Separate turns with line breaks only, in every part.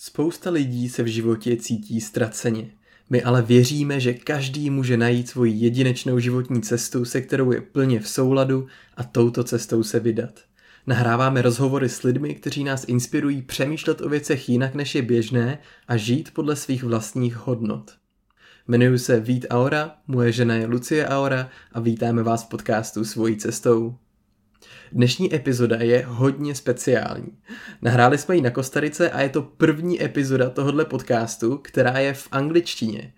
Spousta lidí se v životě cítí ztraceně. My ale věříme, že každý může najít svoji jedinečnou životní cestu, se kterou je plně v souladu a touto cestou se vydat. Nahráváme rozhovory s lidmi, kteří nás inspirují přemýšlet o věcech jinak než je běžné a žít podle svých vlastních hodnot. Jmenuji se Vít Aura, moje žena je Lucie Aura a vítáme vás v podcastu Svojí cestou. Dnešní epizoda je hodně speciální. Nahráli jsme ji na Kostarice a je to první epizoda tohohle podcastu, která je v angličtině.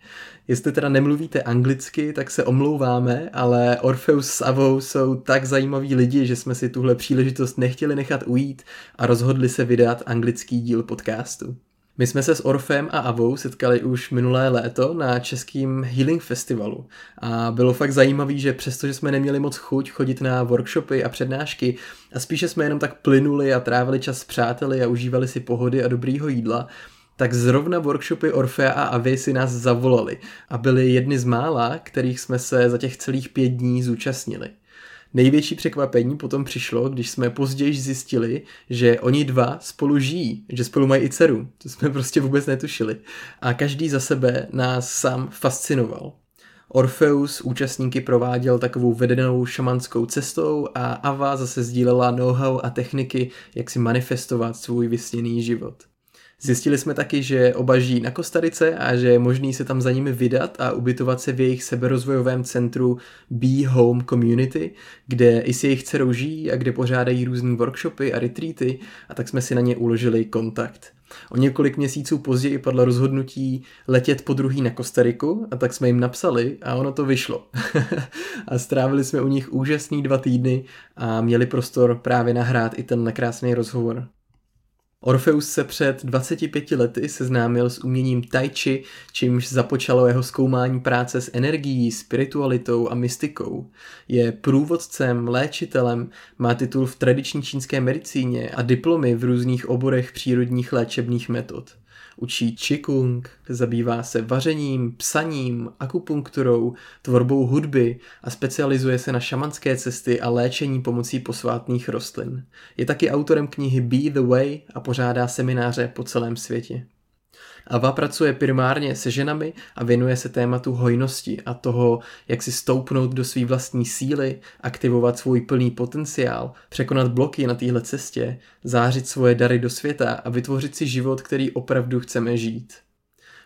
Jestli teda nemluvíte anglicky, tak se omlouváme, ale Orfeus s Avou jsou tak zajímaví lidi, že jsme si tuhle příležitost nechtěli nechat ujít a rozhodli se vydat anglický díl podcastu. My jsme se s Orfem a Avou setkali už minulé léto na českým Healing Festivalu a bylo fakt zajímavý, že přestože jsme neměli moc chuť chodit na workshopy a přednášky a spíše jsme jenom tak plynuli a trávili čas s přáteli a užívali si pohody a dobrýho jídla, tak zrovna workshopy Orfea a Avy si nás zavolali a byli jedny z mála, kterých jsme se za těch celých pět dní zúčastnili. Největší překvapení potom přišlo, když jsme později zjistili, že oni dva spolu žijí, že spolu mají i dceru. To jsme prostě vůbec netušili. A každý za sebe nás sám fascinoval. Orfeus účastníky prováděl takovou vedenou šamanskou cestou a Ava zase sdílela know-how a techniky, jak si manifestovat svůj vysněný život. Zjistili jsme taky, že oba žijí na Kostarice a že je možný se tam za nimi vydat a ubytovat se v jejich seberozvojovém centru Be Home Community, kde i s jejich dcerou žijí a kde pořádají různé workshopy a retreaty a tak jsme si na ně uložili kontakt. O několik měsíců později padlo rozhodnutí letět po druhý na Kostariku a tak jsme jim napsali a ono to vyšlo. a strávili jsme u nich úžasný dva týdny a měli prostor právě nahrát i ten krásný rozhovor. Orfeus se před 25 lety seznámil s uměním tai chi, čímž započalo jeho zkoumání práce s energií, spiritualitou a mystikou. Je průvodcem, léčitelem, má titul v tradiční čínské medicíně a diplomy v různých oborech přírodních léčebných metod. Učí čikung, zabývá se vařením, psaním, akupunkturou, tvorbou hudby a specializuje se na šamanské cesty a léčení pomocí posvátných rostlin. Je taky autorem knihy Be the Way a pořádá semináře po celém světě. Ava pracuje primárně se ženami a věnuje se tématu hojnosti a toho, jak si stoupnout do své vlastní síly, aktivovat svůj plný potenciál, překonat bloky na téhle cestě, zářit svoje dary do světa a vytvořit si život, který opravdu chceme žít.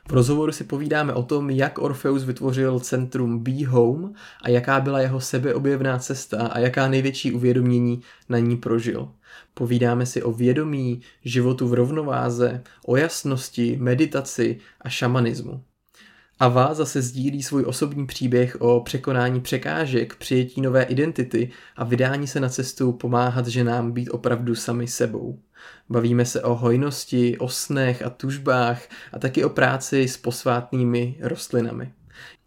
V rozhovoru si povídáme o tom, jak Orpheus vytvořil centrum Be Home a jaká byla jeho sebeobjevná cesta a jaká největší uvědomění na ní prožil. Povídáme si o vědomí, životu v rovnováze, o jasnosti, meditaci a šamanismu. Ava zase sdílí svůj osobní příběh o překonání překážek, přijetí nové identity a vydání se na cestu pomáhat ženám být opravdu sami sebou. Bavíme se o hojnosti, o snech a tužbách a taky o práci s posvátnými rostlinami.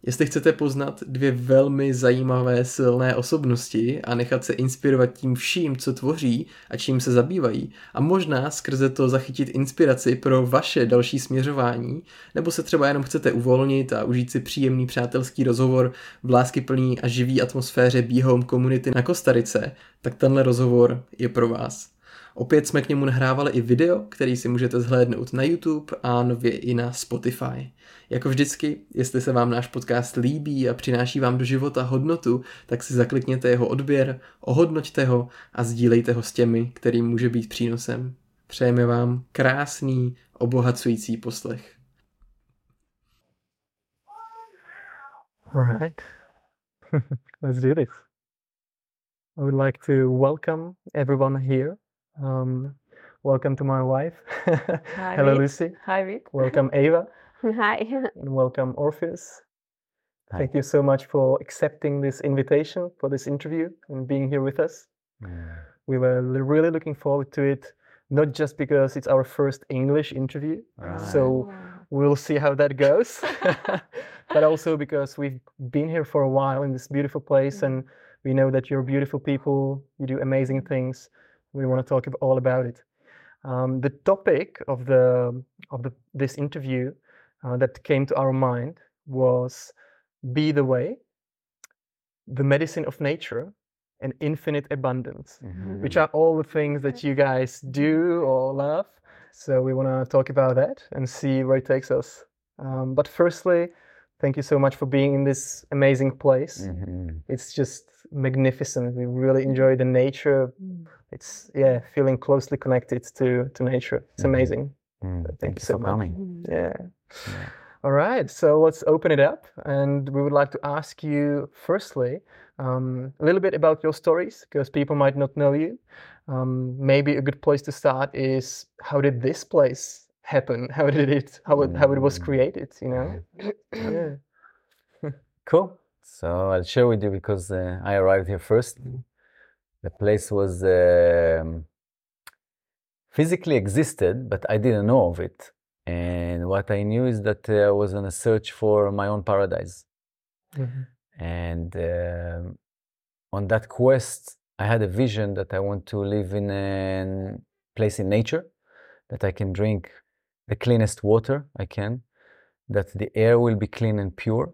Jestli chcete poznat dvě velmi zajímavé silné osobnosti a nechat se inspirovat tím vším, co tvoří a čím se zabývají a možná skrze to zachytit inspiraci pro vaše další směřování, nebo se třeba jenom chcete uvolnit a užít si příjemný přátelský rozhovor v láskyplný a živý atmosféře Be Home Community na Kostarice, tak tenhle rozhovor je pro vás. Opět jsme k němu nahrávali i video, který si můžete zhlédnout na YouTube a nově i na Spotify. Jako vždycky, jestli se vám náš podcast líbí a přináší vám do života hodnotu, tak si zaklikněte jeho odběr, ohodnoťte ho a sdílejte ho s těmi, kterým může být přínosem. Přejeme vám krásný, obohacující poslech.
Alright, let's do this. I would like to welcome everyone here Um, welcome to my wife.
Hi,
Hello,
Vic.
Lucy.
Hi, Vic.
Welcome, Ava.
Hi.
And welcome, Orpheus.
Hi.
Thank you so much for accepting this invitation for this interview and being here with us. We were really looking forward to it, not just because it's our first English interview, so we'll see how that goes, but also because we've been here for a while in this beautiful place and we know that you're beautiful people, you do amazing things. We want to talk all about it. Um, the topic of the of the this interview uh, that came to our mind was be the way, the medicine of nature, and infinite abundance, which are all the things that you guys do or love. So we want to talk about that and see where it takes us. Um, but firstly, thank you so much for being in this amazing place.
Mhm.
It's just magnificent. We really enjoy the nature. It's yeah, feeling closely connected to to nature. It's
Mhm.
amazing.
Mm,
Thank
Thank
you so much.
coming.
Yeah.
Yeah.
All right, so let's open it up, and we would like to ask you firstly um, a little bit about your stories, because people might not know you. Um, maybe a good place to start is how did this place happen? How did it how it, how it was
Mm.
created? You know? Yeah.
Cool. So I'll share with you because uh, I arrived here first. The place was um, physically existed, but I didn't know of it. And what I knew is that uh, I was on a search for my own paradise.
Mhm.
And um on that quest, I had a vision that I want to live in a place in nature, that I can drink the cleanest water I can, that the air will be clean and pure,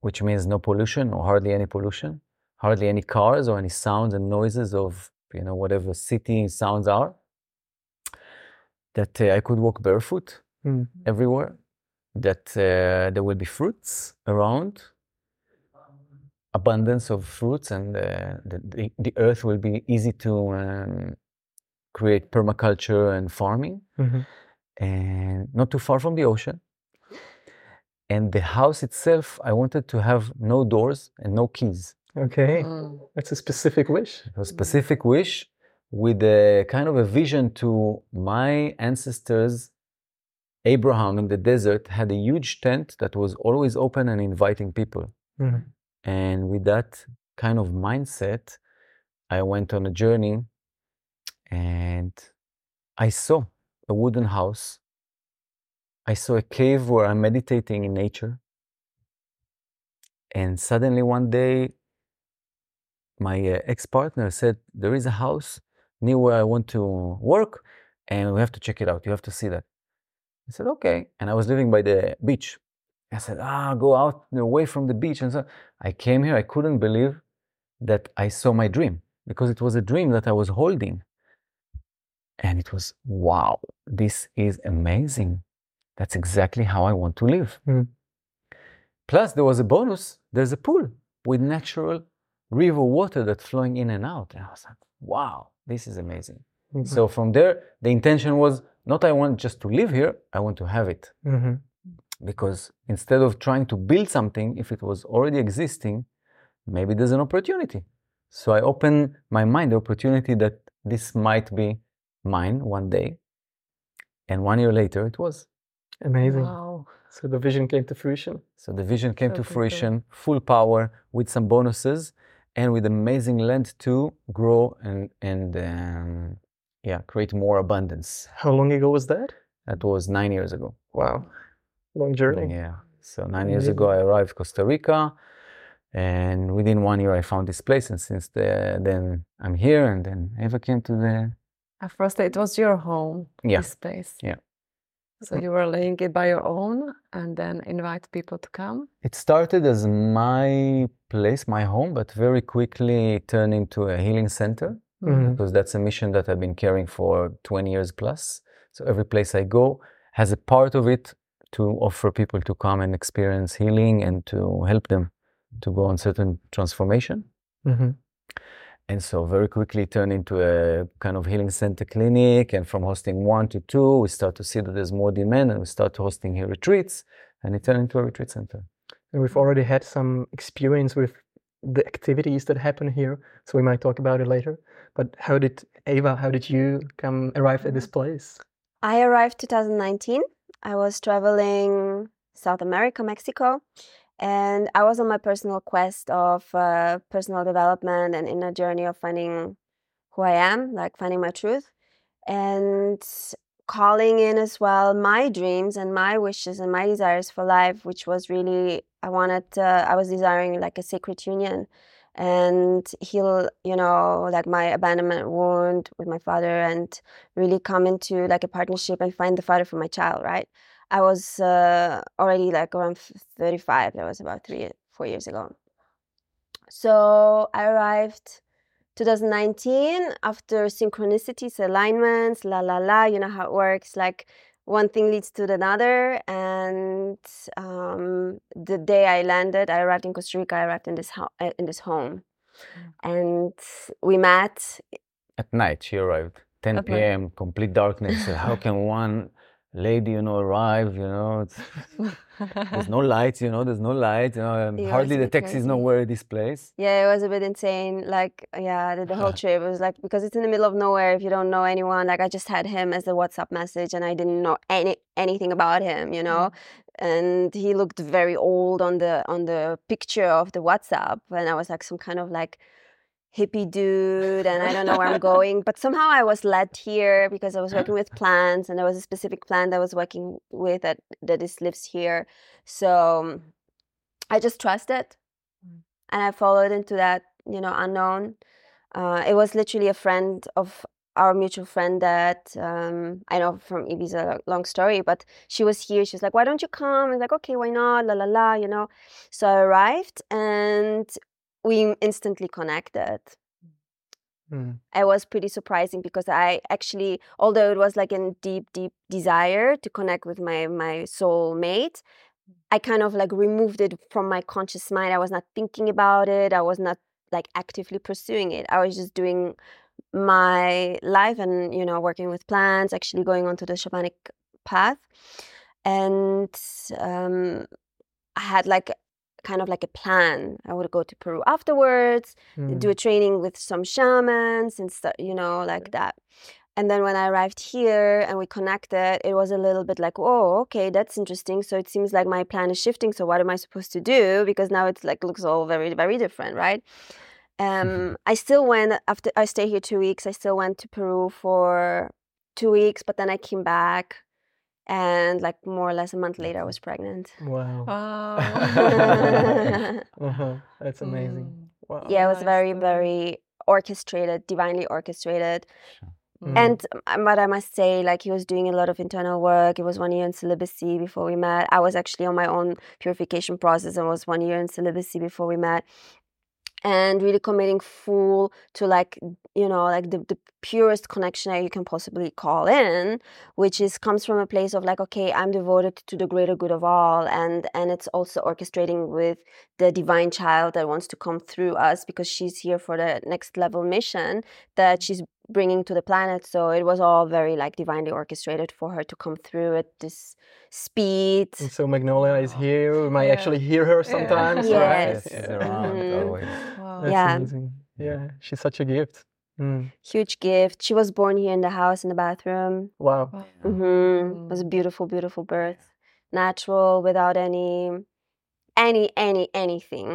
which means no pollution or hardly any pollution, hardly any cars or any sounds and noises of you know whatever city sounds are. That uh, I could walk barefoot
Mm.
everywhere, that uh, there will be fruits around, abundance of fruits, and uh, the, the, the earth will be easy to um, create permaculture and farming,
Mhm.
and not too far from the ocean. And the house itself, I wanted to have no doors and no keys.
Okay, that's a specific wish.
a specific wish with a kind of a vision to my ancestors. Abraham in the desert had a huge tent that was always open and inviting people.
Mhm.
And with that kind of mindset, I went on a journey and I saw a wooden house. I saw a cave where I'm meditating in nature. And suddenly one day, my uh, ex-partner said, "There is a house near where I want to work, and we have to check it out. You have to see that." I said, "Okay." And I was living by the beach. I said, "Ah, go out away from the beach." And so I came here. I couldn't believe that I saw my dream because it was a dream that I was holding, and it was wow. This is amazing. That's exactly how I want to live.
Mm.
Plus, there was a bonus. There's a pool with natural river water that's flowing in and out. And I was like, wow, this is amazing.
Mhm.
So from there, the intention was not I want just to live here, I want to have it.
Mhm.
Because instead of trying to build something, if it was already existing, maybe there's an opportunity. So I opened my mind, the opportunity that this might be mine one day. And one year later, it was.
Amazing.
Wow.
So the vision came to fruition.
So the vision came
So
to
cool.
fruition, full power with some bonuses and with amazing land to grow and and um, yeah, create more abundance.
How long ago was that?
That was nine years ago.
Wow, long journey.
Yeah. So nine years ago, I arrived Costa Rica, and within one year, I found this place, and since the, then I'm here. And then Eva came to the
At first, it was your home,
Yeah.
this place.
Yeah.
So you were laying it by your own and then invite people to come.
It started as my place, my home, but very quickly turned into a healing center.
Mhm.
because that's a mission that I've been carrying for 20 years plus. So every place I go has a part of it to offer people to come and experience healing and to help them to go on certain transformation.
Mhm.
And so very quickly it turned into a kind of healing center clinic. And from hosting one to two, we start to see that there's more demand and we start hosting here retreats and it turned into a retreat center.
And we've already had some experience with the activities that happen here, so we might talk about it later. But how did Ava? How did you come arrive at this place?
I arrived 2019. I was traveling South America, Mexico, and I was on my personal quest of uh, personal development and in a journey of finding who I am, like finding my truth, and calling in as well my dreams and my wishes and my desires for life, which was really I wanted. Uh, I was desiring like a sacred union and heal, you know, like my abandonment wound with my father and really come into like a partnership and find the father for my child, right? I was uh, already like around 35. That was about three, four years ago. So I arrived 2019, after synchronicities, alignments, la la la, you know how it works. Like one thing leads to another, and um, the day I landed, I arrived in Costa Rica. I arrived in this ho- uh, in this home, and we met.
At night, she arrived. 10
At night.
p.m., complete darkness. How can one lady, you know, arrive? You know, it's, there's no lights. You know, there's no light. You know, um, hardly the taxis know where this place.
Yeah, it was a bit insane. Like, yeah, the, the whole trip was like because it's in the middle of nowhere. If you don't know anyone, like I just had him as a WhatsApp message, and I didn't know any anything about him, you know. And he looked very old on the on the picture of the WhatsApp, and I was like some kind of like hippie dude, and I don't know where I'm going. But somehow I was led here because I was working with plants, and there was a specific plant I was working with that that is lives here. So I just trusted and I followed into that, you know, unknown. Uh, it was literally a friend of our mutual friend that um, I know from Ibiza. Long story, but she was here. She was like, "Why don't you come?" I was like, "Okay, why not?" La la la, you know. So I arrived, and we instantly connected.
Mm.
It was pretty surprising because I actually, although it was like a deep, deep desire to connect with my my soul mate, I kind of like removed it from my conscious mind. I was not thinking about it. I was not like actively pursuing it. I was just doing my life and you know working with plants, actually going onto the shamanic path, and um, I had like kind of like a plan. I would go to Peru afterwards,
Mm.
do a training with some shamans and stuff, you know, like that. And then when I arrived here and we connected, it was a little bit like, oh, okay, that's interesting. So it seems like my plan is shifting. So what am I supposed to do? Because now it's like looks all very, very different, right? Um, I still went after I stayed here two weeks. I still went to Peru for two weeks, but then I came back, and like more or less a month later, I was pregnant.
Wow.
Wow.
uh-huh. That's amazing.
Mm.
Wow.
yeah, it was
nice
very, very orchestrated, divinely orchestrated.
Mm.
And um, but I must say, like he was doing a lot of internal work. It was one year in celibacy before we met. I was actually on my own purification process and was one year in celibacy before we met. And really committing full to like you know like the, the purest connection that you can possibly call in, which is comes from a place of like okay I'm devoted to the greater good of all, and and it's also orchestrating with the divine child that wants to come through us because she's here for the next level mission that she's bringing to the planet. So it was all very like divinely orchestrated for her to come through at this speed.
And so Magnolia is here. We might
Yeah.
actually hear her sometimes, right?
Yes.
She's around always.
Wow.
That's
Yeah.
amazing. Yeah, she's such a gift. Mm.
Huge gift. She was born here in the house in the bathroom.
Wow.
Wow.
hmm It was a beautiful, beautiful birth. Natural, without any, any, any, anything.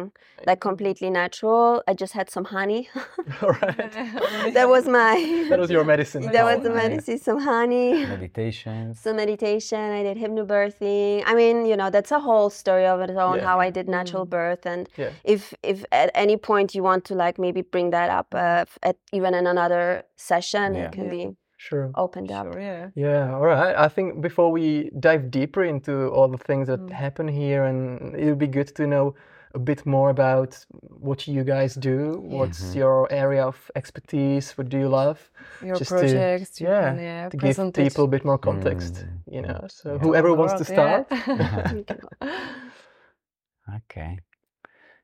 Like completely natural. I just had some honey.
All right.
that was my.
That was your medicine.
that was the medicine. Some honey.
meditation
some meditation. I did hypnobirthing. I mean, you know, that's a whole story of its own.
Yeah.
How I did natural
Mm.
birth, and
Yeah.
if if at any point you want to like maybe bring that up uh, at even in another session,
Yeah.
it can
Yeah.
be
Sure.
opened up.
Yeah.
Yeah, all right. I think before we dive deeper into all the things that
Mm.
happen here, and it would be good to know a bit more about what you guys do. What's
Mhm.
your area of expertise? What do you love?
Your
Just to-
projects, you
yeah,
can, yeah,
to give people a bit more context,
Mm.
you know. So
Yeah.
whoever
the
wants to
world, yeah.
start.
Okay.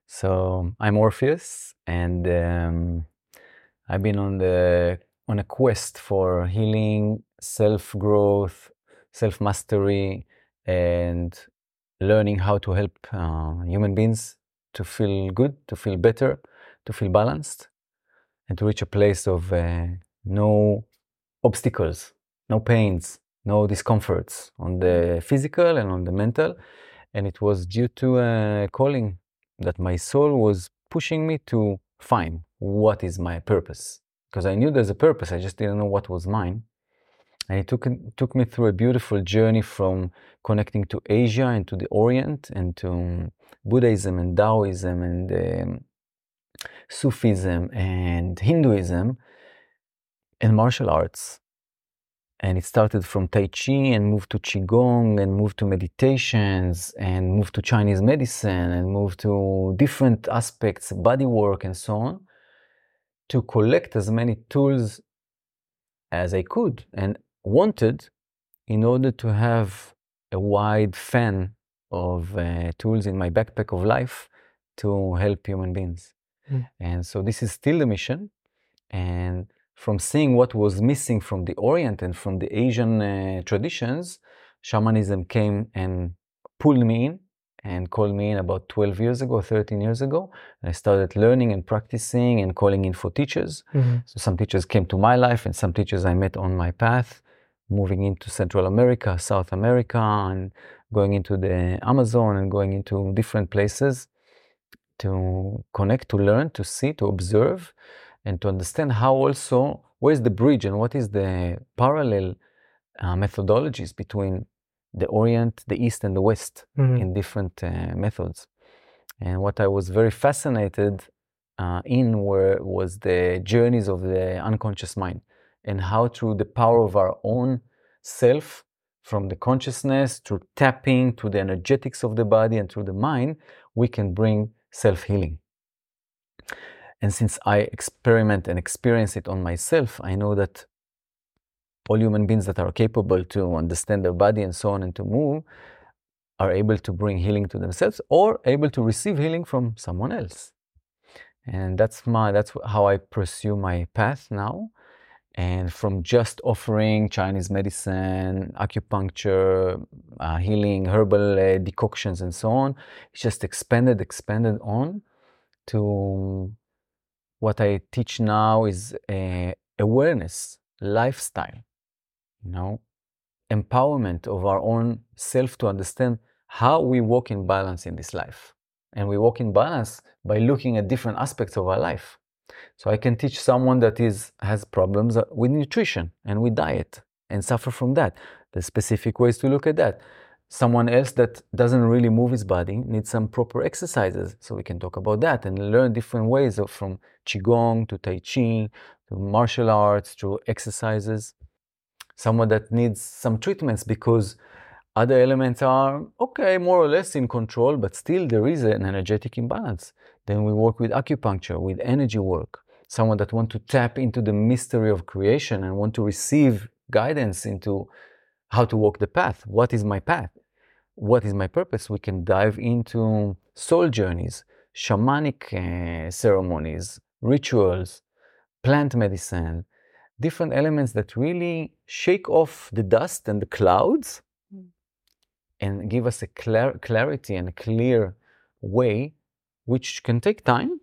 So I'm Orpheus, and um, I've been on the on a quest for healing, self growth, self mastery, and learning how to help uh, human beings to feel good, to feel better, to feel balanced, and to reach a place of uh, no obstacles, no pains, no discomforts on the physical and on the mental. And it was due to a calling that my soul was pushing me to find what is my purpose. Because I knew there's a purpose, I just didn't know what was mine. And it took, took me through a beautiful journey from connecting to Asia and to the Orient and to Buddhism and Taoism and um, Sufism and Hinduism and martial arts. And it started from Tai Chi and moved to Qigong and moved to meditations and moved to Chinese medicine and moved to different aspects, body work and so on. To collect as many tools as I could and wanted in order to have a wide fan of uh, tools in my backpack of life to help human beings.
Mm.
And so this is still the mission. And from seeing what was missing from the Orient and from the Asian uh, traditions, shamanism came and pulled me in and called me in about 12 years ago, 13 years ago. And I started learning and practicing and calling in for teachers.
Mhm.
So some teachers came to my life and some teachers I met on my path, moving into Central America, South America, and going into the Amazon and going into different places to connect, to learn, to see, to observe, and to understand how also where's the bridge and what is the parallel uh, methodologies between the Orient, the East, and the West
Mhm.
in different uh, methods. And what I was very fascinated uh, in were was the journeys of the unconscious mind and how through the power of our own self, from the consciousness through tapping to the energetics of the body and through the mind, we can bring self healing. And since I experiment and experience it on myself, I know that all human beings that are capable to understand their body and so on and to move are able to bring healing to themselves or able to receive healing from someone else. And that's my that's how I pursue my path now. And from just offering Chinese medicine, acupuncture, uh, healing, herbal uh, decoctions, and so on, it's just expanded, expanded on to what I teach now is uh, awareness, lifestyle, know, empowerment of our own self to understand how we walk in balance in this life. And we walk in balance by looking at different aspects of our life. So I can teach someone that is has problems uh, with nutrition and with diet and suffer from that. The specific ways to look at that. Someone else that doesn't really move his body needs some proper exercises. So we can talk about that and learn different ways of from qigong to tai chi to martial arts to exercises. Someone that needs some treatments because other elements are okay, more or less in control, but still there is an energetic imbalance. Then we work with acupuncture, with energy work. Someone that want to tap into the mystery of creation and want to receive guidance into how to walk the path. What is my path? What is my purpose? We can dive into soul journeys, shamanic uh, ceremonies, rituals, plant medicine, different elements that really shake off the dust and the clouds and give us a clar- clarity and a clear way, which can take time,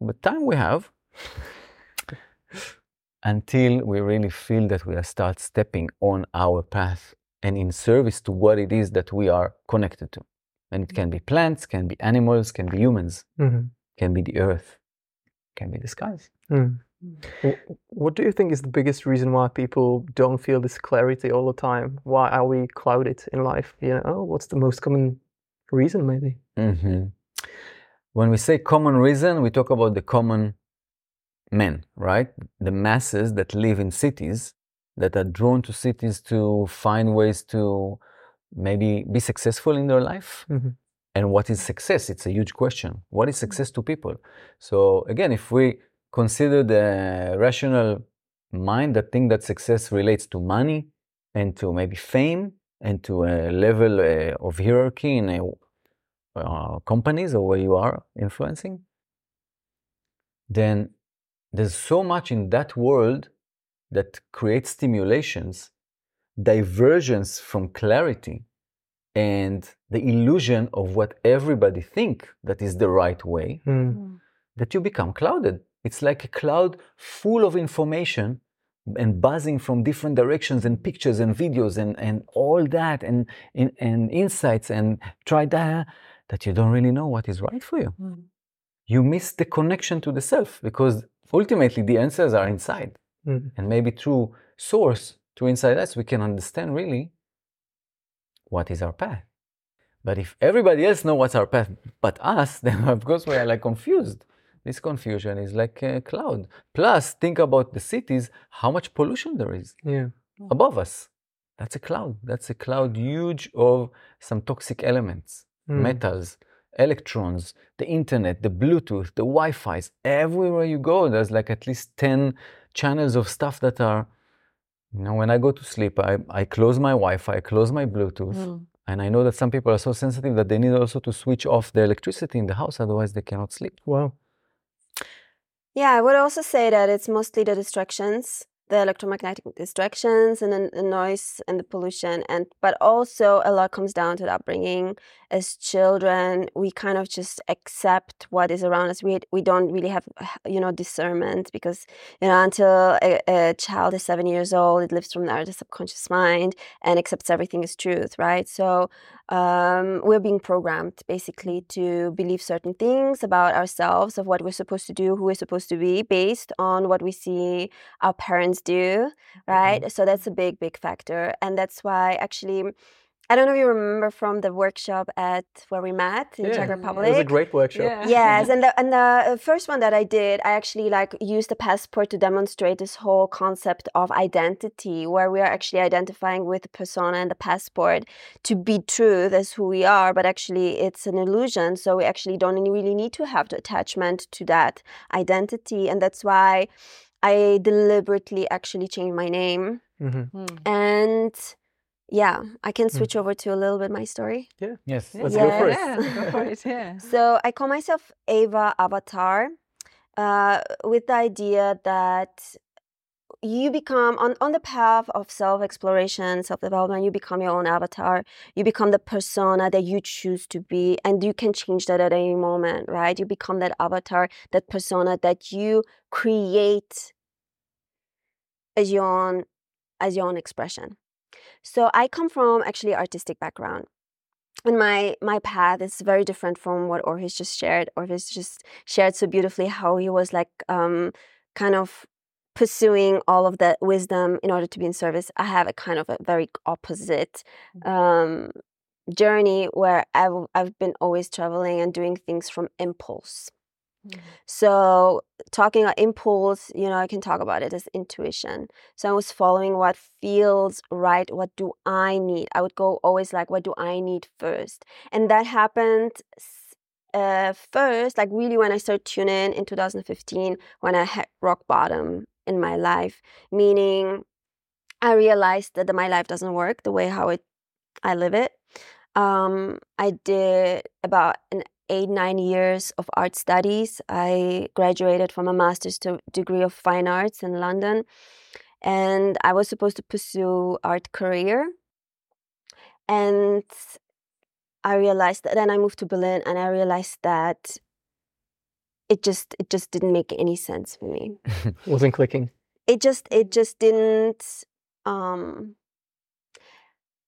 but time we have until we really feel that we are start stepping on our path and in service to what it is that we are connected to. And it can be plants, can be animals, can be humans,
Mhm.
can be the earth, can be the skies.
Mm. Wh- What do you think is the biggest reason why people don't feel this clarity all the time? Why are we clouded in life? You know, what's the most common reason, maybe?
Mhm. When we say common reason, we talk about the common men, right? The masses that live in cities, that are drawn to cities to find ways to maybe be successful in their life.
Mhm.
And what is success? It's a huge question. What is success to people? So again, if we consider the rational mind that think that success relates to money and to maybe fame and to a level uh, of hierarchy in a uh, companies or where you are influencing, then there's so much in that world that creates stimulations, diversions from clarity, and the illusion of what everybody think that is the right way,
Mm.
that you become clouded. It's like a cloud full of information and buzzing from different directions and pictures and videos and, and all that and, and, and insights and try that that you don't really know what is right for you.
Mm.
You miss the connection to the self because ultimately the answers are inside.
Mm.
And maybe through source, through inside us, we can understand really what is our path. But if everybody else know what's our path but us, then of course we are like confused. This confusion is like a cloud. Plus, think about the cities, how much pollution there is
Yeah.
above us. That's a cloud. That's a cloud huge of some toxic elements,
Mm.
metals, electrons, the internet, the Bluetooth, the Wi-Fi's. Everywhere you go, there's like at least 10 channels of stuff that are, you know, when I go to sleep, I, I close my Wi-Fi, I close my Bluetooth.
Mm.
And I know that some people are so sensitive that they need also to switch off the electricity in the house, otherwise they cannot sleep.
Wow.
Yeah, I would also say that it's mostly the distractions, the electromagnetic distractions and then the noise and the pollution and but also a lot comes down to the upbringing. As children we kind of just accept what is around us. We we don't really have you know discernment because you know until a, a child is 7 years old it lives from there the subconscious mind and accepts everything as truth right? So um, we're being programmed basically to believe certain things about ourselves of what we're supposed to do who we're supposed to be based on what we see our parents do right mm-hmm. so that's a big big factor and that's why actually I don't know if you remember from the workshop at where we met in
yeah.
Czech Republic.
It was a great workshop.
Yeah. Yes, and the and the first one that I did, I actually like used the passport to demonstrate this whole concept of identity, where we are actually identifying with the persona and the passport to be true as who we are, but actually it's an illusion. So we actually don't really need to have the attachment to that identity, and that's why I deliberately actually changed my name.
Mm-hmm.
Mm.
And yeah, I can
Mm.
switch over to a little bit my story.
Yeah.
Yes.
Let's
Yeah.
go for it.
Yeah, go for it, yeah.
So I call myself Ava Avatar uh, with the idea that you become on, on the path of self exploration, self development, you become your own avatar. You become the persona that you choose to be, and you can change that at any moment, right? You become that avatar, that persona that you create as your own as your own expression. So I come from actually artistic background. And my my path is very different from what Orpheus just shared. Orpheus just shared so beautifully how he was like um, kind of pursuing all of that wisdom in order to be in service. I have a kind of a very opposite um, journey where I've I've been always traveling and doing things from impulse. So, talking about impulse, you know, I can talk about it as intuition. So, I was following what feels right. What do I need? I would go always like, what do I need first? And that happened uh, first, like really when I started tuning in 2015, when I hit rock bottom in my life, meaning I realized that my life doesn't work the way how it I live it. Um, I did about an eight, nine years of art studies. I graduated from a master's degree of fine arts in London. And I was supposed to pursue art career. And I realized that then I moved to Berlin and I realized that it just it just didn't make any sense for me.
Wasn't clicking.
It just it just didn't um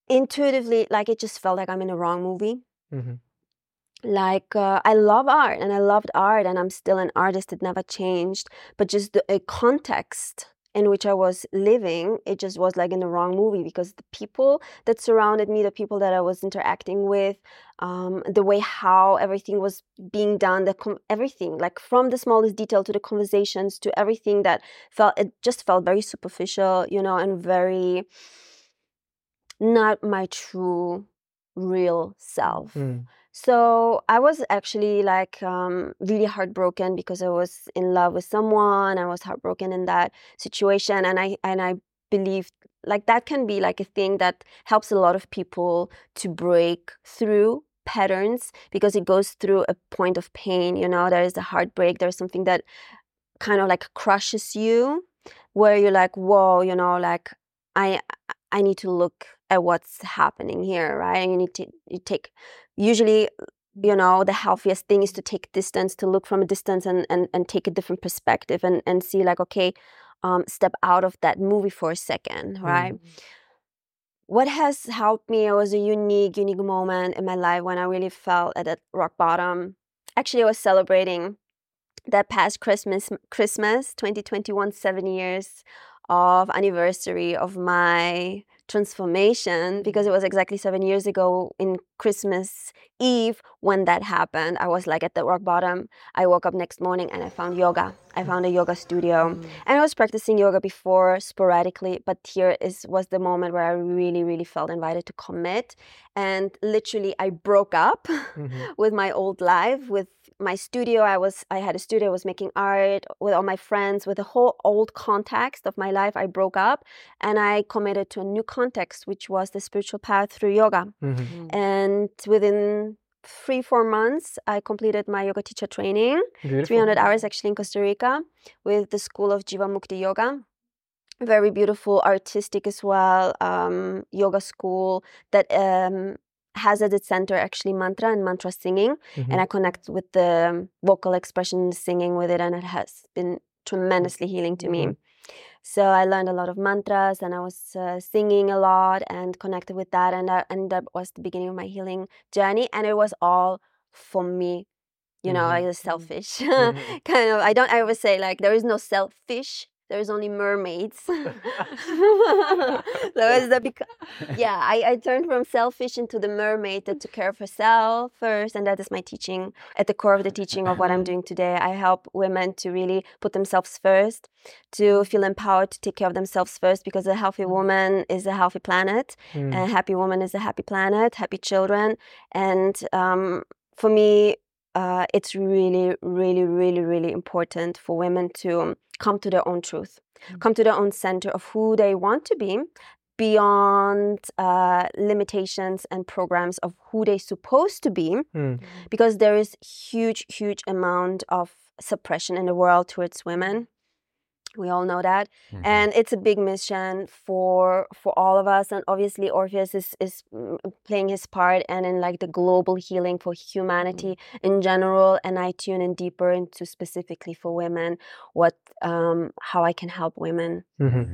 intuitively like it just felt like I'm in the wrong movie.
Mm-hmm
like uh, i love art and i loved art and i'm still an artist it never changed but just the context in which i was living it just was like in the wrong movie because the people that surrounded me the people that i was interacting with um, the way how everything was being done the com- everything like from the smallest detail to the conversations to everything that felt it just felt very superficial you know and very not my true real self
mm.
So I was actually like um, really heartbroken because I was in love with someone. I was heartbroken in that situation, and I and I believed like that can be like a thing that helps a lot of people to break through patterns because it goes through a point of pain. You know, there is a heartbreak. There's something that kind of like crushes you, where you're like, whoa, you know, like I I need to look at what's happening here, right? And you need to you take usually you know the healthiest thing is to take distance to look from a distance and and, and take a different perspective and and see like okay um, step out of that movie for a second right mm. what has helped me it was a unique unique moment in my life when i really felt at that rock bottom actually i was celebrating that past christmas christmas 2021 seven years of anniversary of my transformation because it was exactly seven years ago in Christmas Eve when that happened. I was like at the rock bottom. I woke up next morning and I found yoga. I found a yoga studio and I was practicing yoga before sporadically, but here is was the moment where I really, really felt invited to commit. And literally I broke up
Mhm.
with my old life, with my studio. I was I had a studio, I was making art with all my friends, with the whole old context of my life. I broke up and I committed to a new context, which was the spiritual path through yoga.
Mhm.
And within three, four months, I completed my yoga teacher training.
Beautiful.
300 hours actually in Costa Rica with the School of Jivamukti Yoga. Very beautiful, artistic as well, um, yoga school that um, has at its center actually mantra and mantra singing.
Mhm.
And I connect with the vocal expression, singing with it, and it has been tremendously healing to me. So I learned a lot of mantras and I was uh, singing a lot and connected with that. And, that and that was the beginning of my healing journey. And it was all for me, you know,
Mhm.
like the selfish
Mhm.
kind of. I don't ever say like there is no selfish. There is only mermaids. so it's the yeah, I, I turned from selfish into the mermaid that took care of herself first, and that is my teaching at the core of the teaching of what I'm doing today. I help women to really put themselves first, to feel empowered to take care of themselves first, because a healthy woman is a healthy planet,
Mm.
a happy woman is a happy planet, happy children, and um, for me. Uh, it's really, really, really, really important for women to come to their own truth, come to their own center of who they want to be, beyond uh, limitations and programs of who they're supposed to be
Mm.
because there is huge huge amount of suppression in the world towards women we all know that
Mhm.
and it's a big mission for for all of us and obviously orpheus is is mm, playing his part and in like the global healing for humanity in general and i tune in deeper into specifically for women what um how i can help women
Mhm.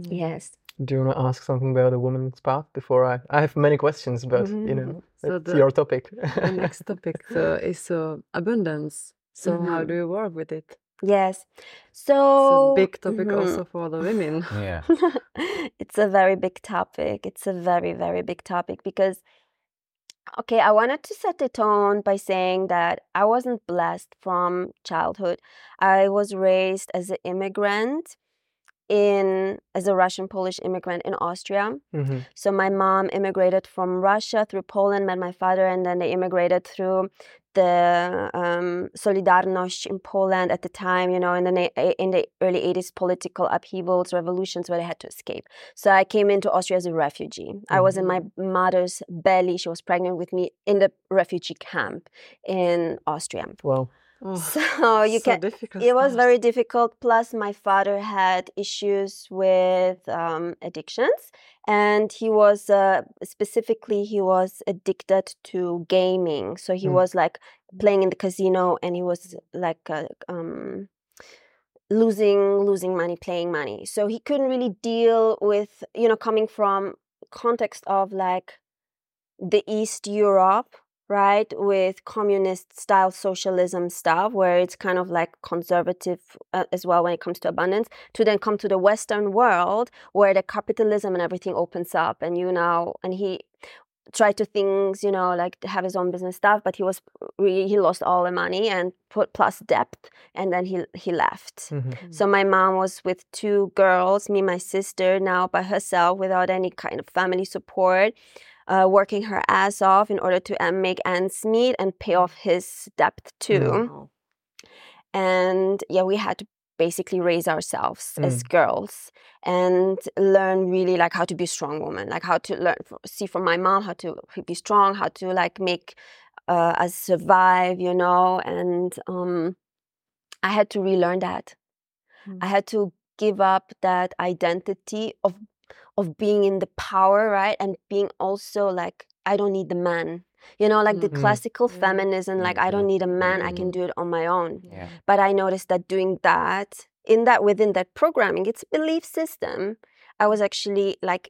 Mhm.
yes
Do you want to ask something about the woman's path before I? I have many questions, but you know,
So
it's
the-
your topic.
the next topic uh, is uh, abundance. So how do you work with it?
Yes so
It's a big topic
mhm.
also for the women.
Yeah.
it's a very big topic. It's a very, very big topic because, okay, I wanted to set the tone by saying that I wasn't blessed from childhood. I was raised as an immigrant in as a Russian Polish immigrant in Austria.
Mhm.
So my mom immigrated from Russia through Poland, met my father, and then they immigrated through the um, Solidarność in Poland at the time, you know, in the in the early 80s, political upheavals, revolutions where they had to escape. So I came into Austria as a refugee. I was in my mother's belly. She was pregnant with me in the refugee camp in Austria.
Well,
Oh,
So you
so
can
difficult.
it was very difficult. Plus, my father had issues with um, addictions, and he was uh, specifically he was addicted to gaming. So he
Mm.
was like playing in the casino, and he was like uh, um, losing losing money, playing money. So he couldn't really deal with you know coming from context of like the East Europe, right, with communist style socialism stuff, where it's kind of like conservative uh, as well when it comes to abundance, to then come to the Western world where the capitalism and everything opens up, and you know, and he tried to things, you know, like have his own business stuff, but he was really he lost all the money and put plus debt, and then he he left.
mhm.
So my mom was with two girls, me my sister, now by herself without any kind of family support, uh, working her ass off in order to uh, make ends meet and pay off his debt too.
Oh.
And yeah, we had to basically raise ourselves as girls and learn really like how to be a strong woman, like how to learn see from my mom how to be strong, how to like make uh, us survive, you know. And um, I had to relearn that.
Mm.
I had to give up that identity of of being in the power, right? And being also like I don't need the man. You know, like the
Mhm.
classical
Yeah.
feminism, like I don't
Mhm.
need a man, I can
Mhm.
do it on my own.
Yeah.
But I noticed that doing that, in that within that programming, it's a belief system. I was actually like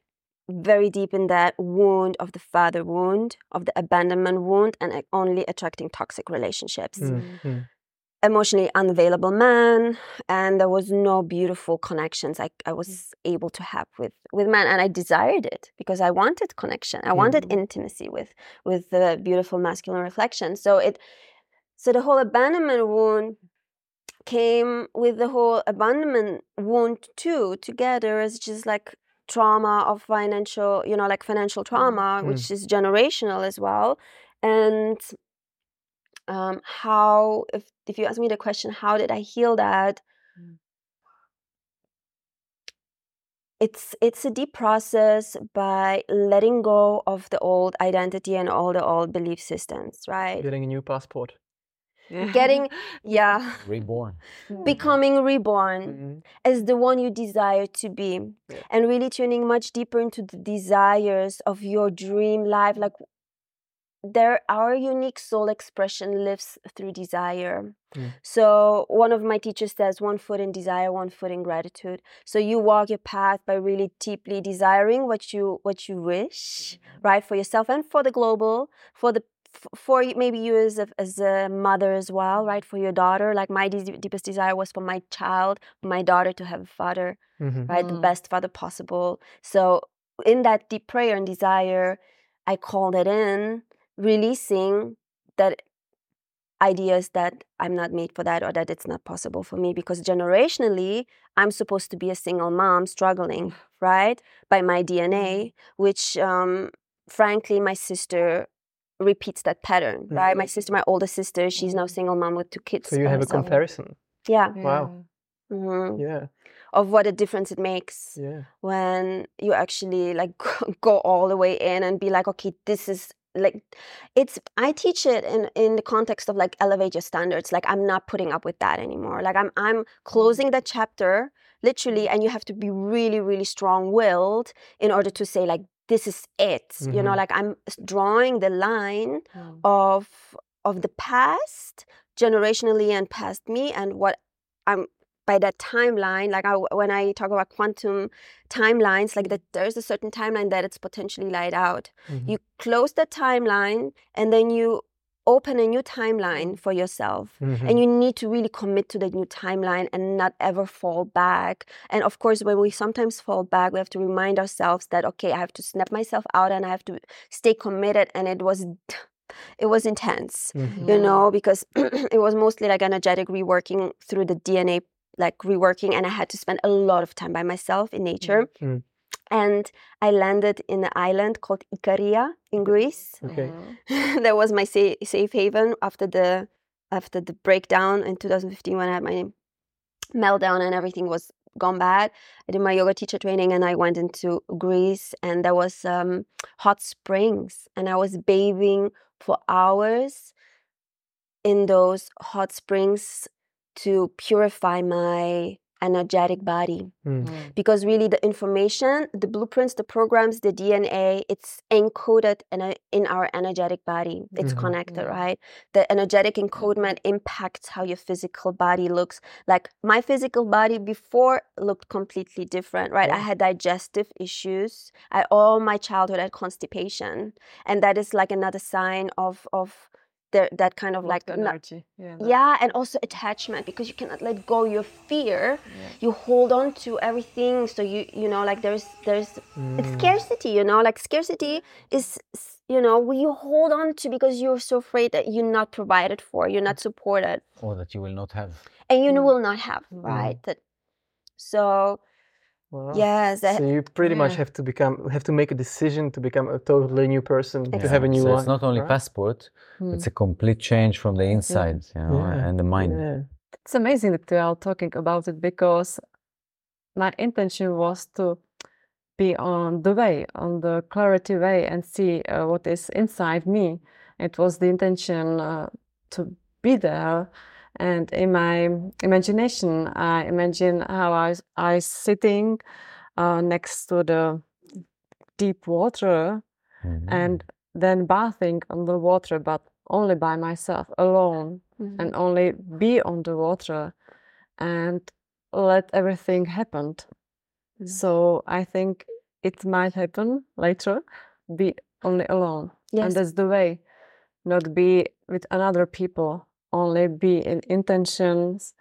very deep in that wound of the father wound, of the abandonment wound, and like, only attracting toxic relationships.
Mm, mm.
Emotionally unavailable man and there was no beautiful connections I, I was able to have with with men and I desired it because I wanted connection I wanted
Mhm.
intimacy with with the beautiful masculine reflection so it so the whole abandonment wound came with the whole abandonment wound too together as just like trauma of financial you know like financial trauma
Mm.
which is generational as well and um, how if if you ask me the question how did i heal that
Mm.
it's it's a deep process by letting go of the old identity and all the old belief systems right
Getting a new passport.
getting yeah
Reborn.
becoming reborn
Mhm.
as the one you desire to be
Yeah.
and really tuning much deeper into the desires of your dream life like there our unique soul expression lives through desire
Mm.
so one of my teachers says one foot in desire one foot in gratitude so you walk your path by really deeply desiring what you what you wish right for yourself and for the global for the for maybe you as a, as a mother as well right for your daughter like my de- deepest desire was for my child my daughter to have a father
Mhm.
right? The
Mm.
best father possible. So, in that deep prayer and desire, I called it in, releasing that ideas that I'm not made for that or that it's not possible for me because generationally, I'm supposed to be a single mom struggling, right? By my DNA, which um, frankly, my sister repeats that pattern, right? My sister, my older sister, she's now single mom with two kids.
So you
by
have a comparison.
Yeah.
Wow.
mhm,
Yeah.
Of what a difference it makes
Yeah.
when you actually like go all the way in and be like okay this is like it's i teach it in in the context of like elevate your standards like i'm not putting up with that anymore like i'm i'm closing that chapter literally and you have to be really really strong willed in order to say like this is it you know
Mhm.
like i'm drawing the line
Mm.
of of the past generationally and past me and what i'm by that timeline like I, when i talk about quantum timelines like that there's a certain timeline that it's potentially laid out
Mhm.
you close the timeline and then you open a new timeline for yourself
Mhm.
and you need to really commit to the new timeline and not ever fall back and of course when we sometimes fall back we have to remind ourselves that okay i have to snap myself out and i have to stay committed and it was it was intense
Mhm.
you know because it was mostly like energetic reworking through the dna like reworking and i had to spend a lot of time by myself in nature
Mm.
and i landed in an island called ikaria in greece
Okay.
That was my sa- safe haven after the after the breakdown in 2015 when I had my meltdown and everything was gone bad. I did my yoga teacher training and I went into Greece and there was um, hot springs and I was bathing for hours in those hot springs to purify my energetic body.
Mm.
Because really the information the blueprints the programs the dna it's encoded in, a, in our energetic body. It's
Mhm.
connected
Mm.
right? The energetic encodement impacts how your physical body looks. Like my physical body before looked completely different right? I had digestive issues. I all my childhood had constipation. And that is like another sign of of that kind of like
What
not-
energy. Yeah.
yeah and also attachment because you cannot let go your fear
yeah.
you hold on to everything so you you know like there's there's it's
Mm.
scarcity you know like scarcity is you know you hold on to because you're so afraid that you're not provided for you're not supported
Or that you will not have.
and you
Mm.
will not have
Mm.
right that so
Wow.
yes that,
So you pretty much have to become have to make a decision to become a totally new person to have a new
so
life.
it's not only
right?
passport,
Mm.
it's a complete change from the inside, you know,
Yeah.
and the mind.
Yeah.
It's amazing that we are talking about it because my intention was to be on the way, on the clarity way, and see uh, what is inside me. It was the intention uh, to be there. And in my imagination, I imagine how I, I sitting uh, next to the deep water
Mhm.
and then bathing on the water, but only by myself, alone
Mhm.
and only be on the water and let everything happen.
Mm.
So I think it might happen later, be only alone.
yes
And that's the way, not be with another people only be in intentions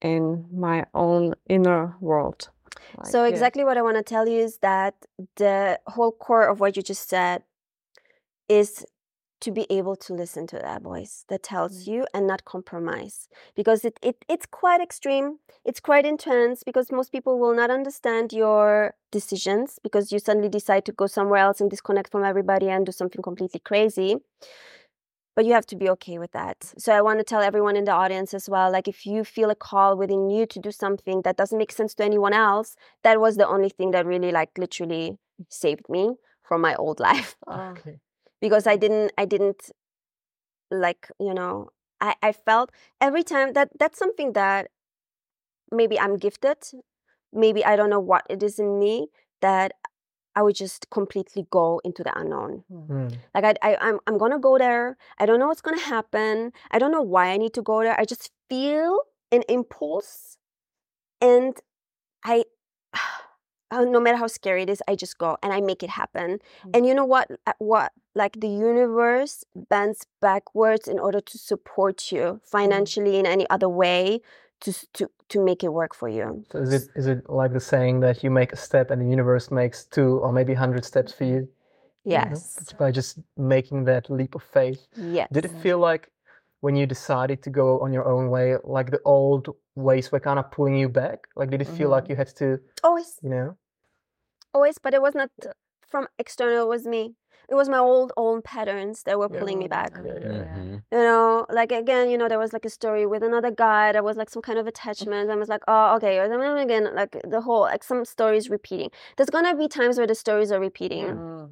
in my own inner world. Like,
so
yeah.
exactly what I want to tell you is that the whole core of what you just said is to be able to listen to that voice that tells
Mm.
you and not compromise because it, it it's quite extreme it's quite intense because most people will not understand your decisions because you suddenly decide to go somewhere else and disconnect from everybody and do something completely crazy but you have to be okay with that. So i want to tell everyone in the audience as well like if you feel a call within you to do something that doesn't make sense to anyone else that was the only thing that really like literally saved me from my old life.
Oh,
Okay.
because I didn't I didn't like you know I I felt every time that that's something that maybe I'm gifted. Maybe I don't know what it is in me that I would just completely go into the unknown.
Mm.
like I, I I'm I'm gonna go there. I don't know what's gonna happen. I don't know why I need to go there. I just feel an impulse and I uh, no matter how scary it is I just go and I make it happen.
Mm.
and you know what Uh, what like the universe bends backwards in order to support you financially in any other way to to to make it work for you
So is it is it like the saying that you make a step and the universe makes two or maybe hundred steps for you? you know?
yes
by just making that leap of faith.
yes
Did it feel like when you decided to go on your own way, like the old ways were kind of pulling you back? Like did it feel like mm-hmm. you had to,
always
you know?
always but it was not from external it was me it was my old old patterns that were
Yeah.
pulling me back
Yeah, yeah.
Mhm.
you know like again you know there was like a story with another guy there was like some kind of attachment i was like oh okay and then again like the whole like some stories repeating there's gonna be times where the stories are repeating
Mm.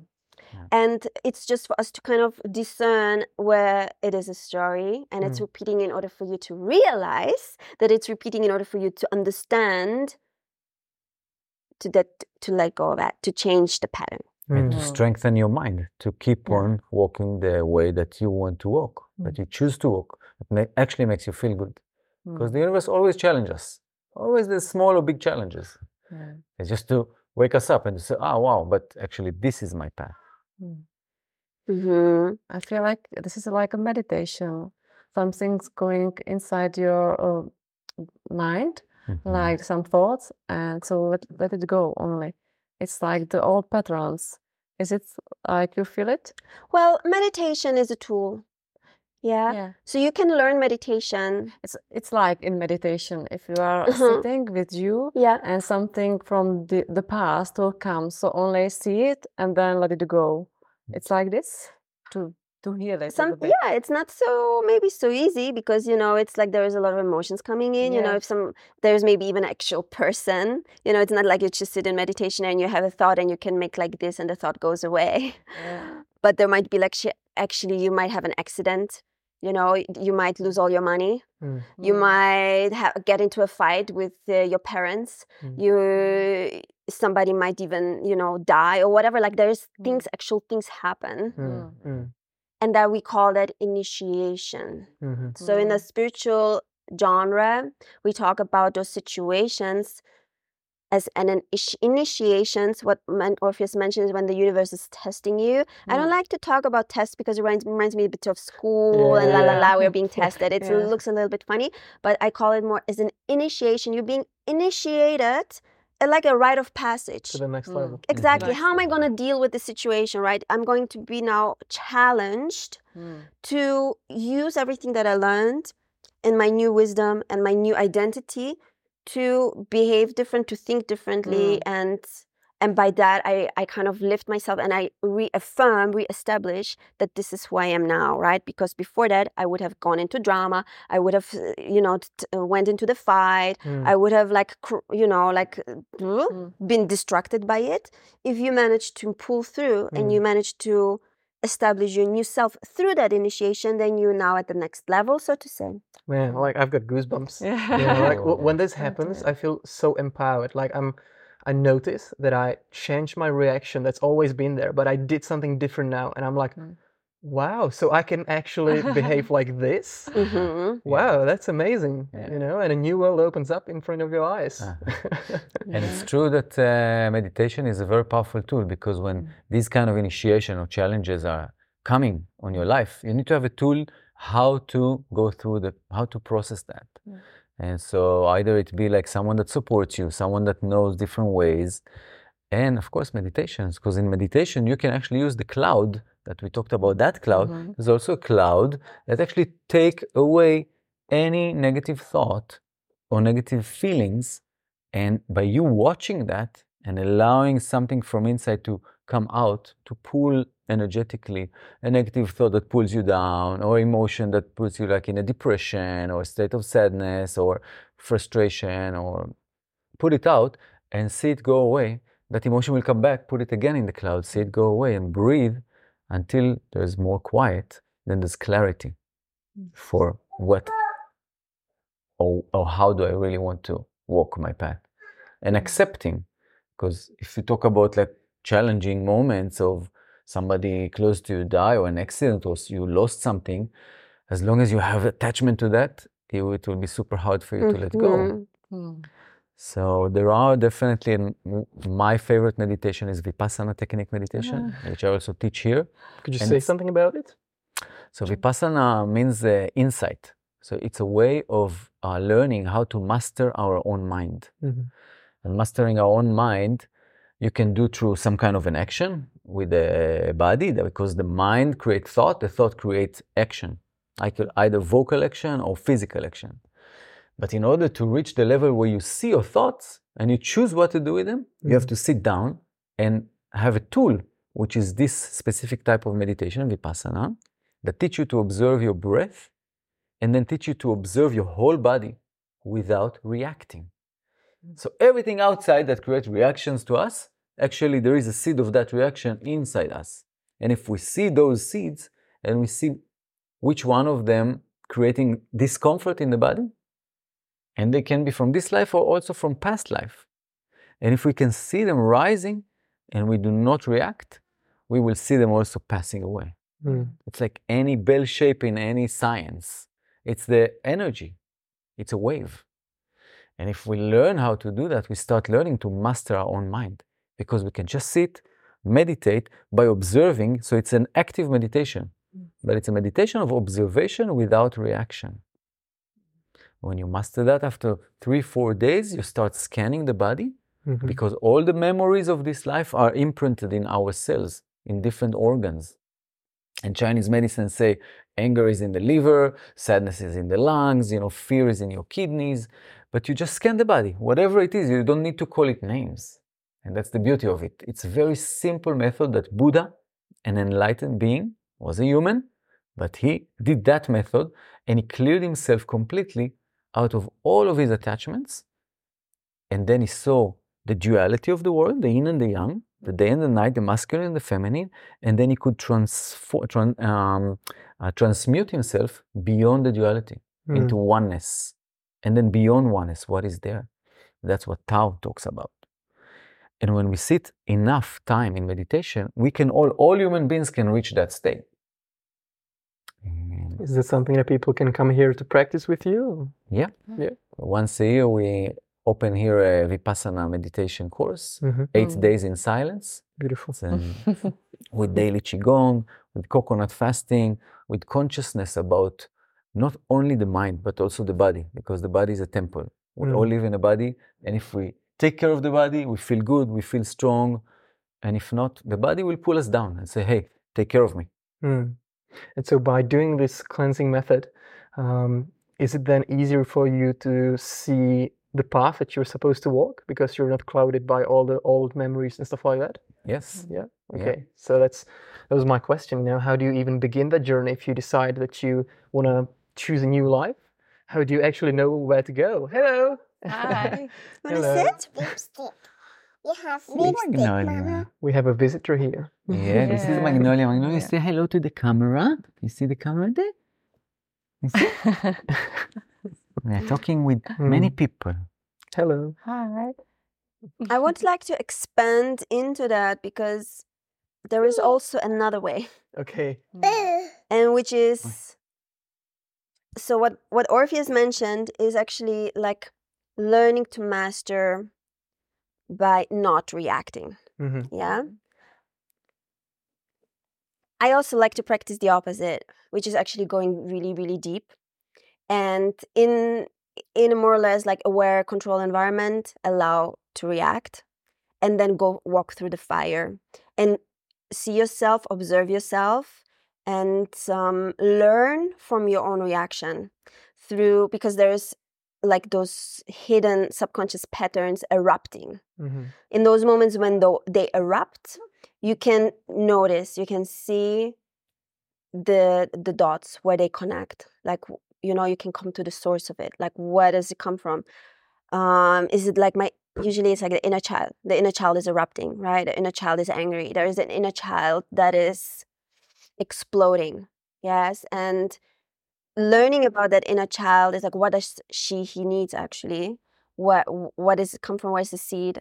and it's just for us to kind of discern where it is a story and it's
Mm.
repeating in order for you to realize that it's repeating in order for you to understand to that to let go of that to change the pattern
And to
Mm.
strengthen your mind to keep on walking the way that you want to walk, that you choose to walk. It ma- actually makes you feel good because
Mm.
the universe always challenges us. Always the small or big challenges. It's just to wake us up and to say, "Ah, wow! But actually, this is my path."
hmm
I feel like this is like a meditation. Something's going inside your uh, mind,
Mhm.
like some thoughts, and so let, let it go only. It's like the old patterns. Is it like you feel it?
well meditation is a tool yeah
Yeah.
so you can learn meditation
It's it's like in meditation. If you are
Mhm.
sitting with you
yeah
and something from the, the past will come, so only see it and then let it go. It's like this to to heal it. a
some yeah it's not so maybe so easy because you know it's like there is a lot of emotions coming in you know if some there's maybe even actual person you know it's not like you just sit in meditation and you have a thought and you can make like this and the thought goes away
Yeah.
but there might be like actually you might have an accident you know you might lose all your money
Mm.
you
Mm.
might ha- get into a fight with uh, your parents
Mm.
you somebody might even you know die or whatever like there's
Mm.
things actual things happen
Mm. Mm.
and that we call that initiation
Mhm.
so in the
Mm.
spiritual genre we talk about those situations as an initi- initiations what Man- orpheus mentions when the universe is testing you i don't
Mm.
like to talk about tests because it reminds, reminds me a bit of school and la la la we're being tested it
Yeah.
looks a little bit funny but i call it more as an initiation you're being initiated like a rite of passage
To the next
Mm.
level.
exactly
Nice.
how am i going to deal with the situation right i'm going to be now challenged
Mm.
to use everything that I learned and my new wisdom and my new identity to behave different, to think differently, and and by that I I kind of lift myself and I reaffirm, reestablish that this is who I am now, right? Because before that I would have gone into drama, I would have uh, you know t- uh, went into the fight,
Mm.
I would have like cr- you know like uh,
Mm.
been distracted by it. If you manage to pull through and you manage to establish your new self through that initiation, then you're now at the next level, so to say.
Man, like I've got goosebumps.
Yeah.
You know, like when this happens. I feel so empowered. Like I'm, I notice that I changed my reaction. That's always been there, but I did something different now, and I'm like,
Mm.
wow, so I can actually behave like this.
hmm
Wow, that's amazing.
Yeah.
You know, and a new world opens up in front of your eyes.
Ah. And it's true that uh, meditation is a very powerful tool because when these kind of initiation or challenges are coming on your life, you need to have a tool how to go through the how to process that.
Yeah.
And so either it be like someone that supports you, someone that knows different ways, and of course meditations, because in meditation you can actually use the cloud that we talked about. That cloud
Mhm.
there's also a cloud that actually take away any negative thought or negative feelings, and by you watching that and allowing something from inside to come out to pull energetically a negative thought that pulls you down or emotion that puts you like in a depression or a state of sadness or frustration or put it out and see it go away. That emotion will come back put it again in the cloud see it go away and breathe until there's more quiet then there's clarity for what or, or how do i really want to walk my path. And mm. accepting because if you talk about like challenging moments of somebody close to you die or an accident or you lost something as long as you have attachment to that it, will- it will be super hard for you to let go
Mhm.
Mm.
so there are definitely and my favorite meditation is vipassana technique meditation which i also teach here
Could you
And
say something about it?
so vipassana means uh, insight so it's a way of uh, learning how to master our own mind
Mhm.
and mastering our own mind you can do through some kind of an action with the body because the mind creates thought the thought creates action. Like uh, either vocal action or physical action. But in order to reach the level where you see your thoughts and you choose what to do with them you have mm. to sit down and have a tool which is this specific type of meditation vipassana that teach you to observe your breath and then teach you to observe your whole body without reacting. Mm. So everything outside that creates reactions to us, actually there is a seed of that reaction inside us. And if we see those seeds and we see which one of them creating discomfort in the body, and they can be from this life or also from past life. And if we can see them rising and we do not react, we will see them also passing away.
Mm.
It's like any bell shape in any science. It's the energy. It's a wave. And if we learn how to do that, we start learning to master our own mind because we can just sit, meditate by observing. So it's an active meditation, but it's a meditation of observation without reaction. When you master that after three, four days, you start scanning the body
Mhm.
because all the memories of this life are imprinted in our cells, in different organs. And Chinese medicine say anger is in the liver, sadness is in the lungs, you know, fear is in your kidneys. But you just scan the body, whatever it is, you don't need to call it names. And that's the beauty of it. It's a very simple method that Buddha, an enlightened being, was a human, but he did that method and he cleared himself completely out of all of his attachments. And then he saw the duality of the world, the yin and the yang, the day and the night, the masculine and the feminine, and then he could tran- um, uh, transmute himself beyond the duality
Mm.
into oneness. And then beyond oneness, what is there? That's what Tao talks about. And when we sit enough time in meditation, we can all, all human beings can reach that state.
Is this something that people can come here to practice with you?
yeah.
Yeah.
Once a year, we open here a Vipassana meditation course,
Mhm.
8
Mm.
days in silence.
Beautiful.
with daily qigong, with coconut fasting, with consciousness about not only the mind but also the body, because the body is a temple. We
Mm.
all live in a body, and if we take care of the body, we feel good, we feel strong, and if not, the body will pull us down and say, "Hey, take care of me."
Mm. And so, by doing this cleansing method, um, is it then easier for you to see the path that you're supposed to walk because you're not clouded by all the old memories and stuff like that?
Yes.
Yeah.
Yeah.
Okay. So that's that was my question. Now, how do you even begin that journey if you decide that you want to choose a new life? How do you actually know where to go? Hello.
Hi.
Wanna
Hello.
sit?
Lipstick. You have
Oh,
lipstick,
Magnolia.
Mama.
We have a visitor here.
Yeah, this is Magnolia. Magnolia,
Yeah.
say hello to the camera. You see the camera there? You see? We are talking with many
Mm.
people.
Hello.
Hi.
I would like to expand into that because there is also another way,
Okay.
And which is so what what Orpheus mentioned is actually like learning to master by not reacting.
hmm
Yeah. I also like to practice the opposite, which is actually going really, really deep. And in in a more or less like aware control environment, allow to react and then go walk through the fire and see yourself, observe yourself, and um, learn from your own reaction through because there's like those hidden subconscious patterns erupting.
Mm-hmm.
In those moments when tho- they erupt, you can notice, you can see the the dots where they connect. Like you know, you can come to the source of it. Like where does it come from? Um, is it like my usually it's like the inner child. The inner child is erupting, right? The inner child is angry. There is an inner child that is exploding. Yes, and learning about that inner child is like what does she he needs actually what what does it come from where's the seed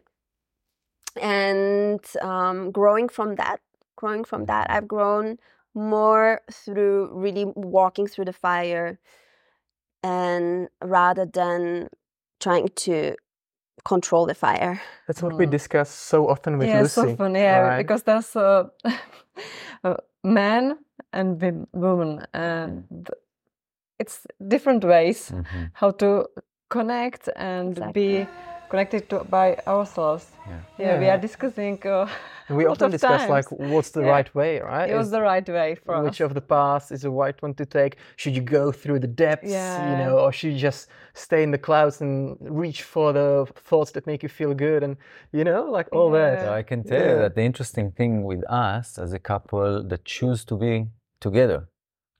and um, growing from that growing from that i've grown more through really walking through the fire and rather than trying to control the fire
That's what we
Mm.
discuss so often with
yeah,
Lucy.
so fun. Yeah,
right?
because there's a, man and wom- woman, and it's different ways
Mhm.
how to connect and
Exactly.
be connected to by ourselves.
Yeah.
Yeah, we are discussing. Uh,
And we
lot
often
of
discuss like what's the
Yeah.
right way, right?
it was
Is-
the right way for
which
us.
of the paths is the right one to take? Should you go through the depths, you know, or should you just stay in the clouds and reach for the thoughts that make you feel good and you know, like all
So
that.
I can tell you that the interesting thing with us as a couple that choose to be together,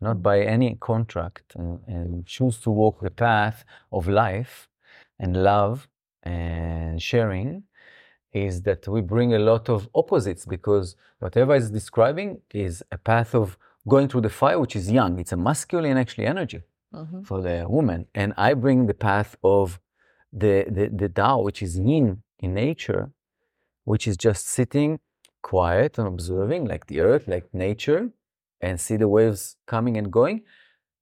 not by any contract, and, and choose to walk the path of life and love and sharing, is that we bring a lot of opposites because whatever is describing is a path of going through the fire, which is yang. It's a masculine actually energy
Mhm.
for the woman. And I bring the path of the, the, the Tao, which is yin in nature, which is just sitting quiet and observing like the earth, like nature, and see the waves coming and going.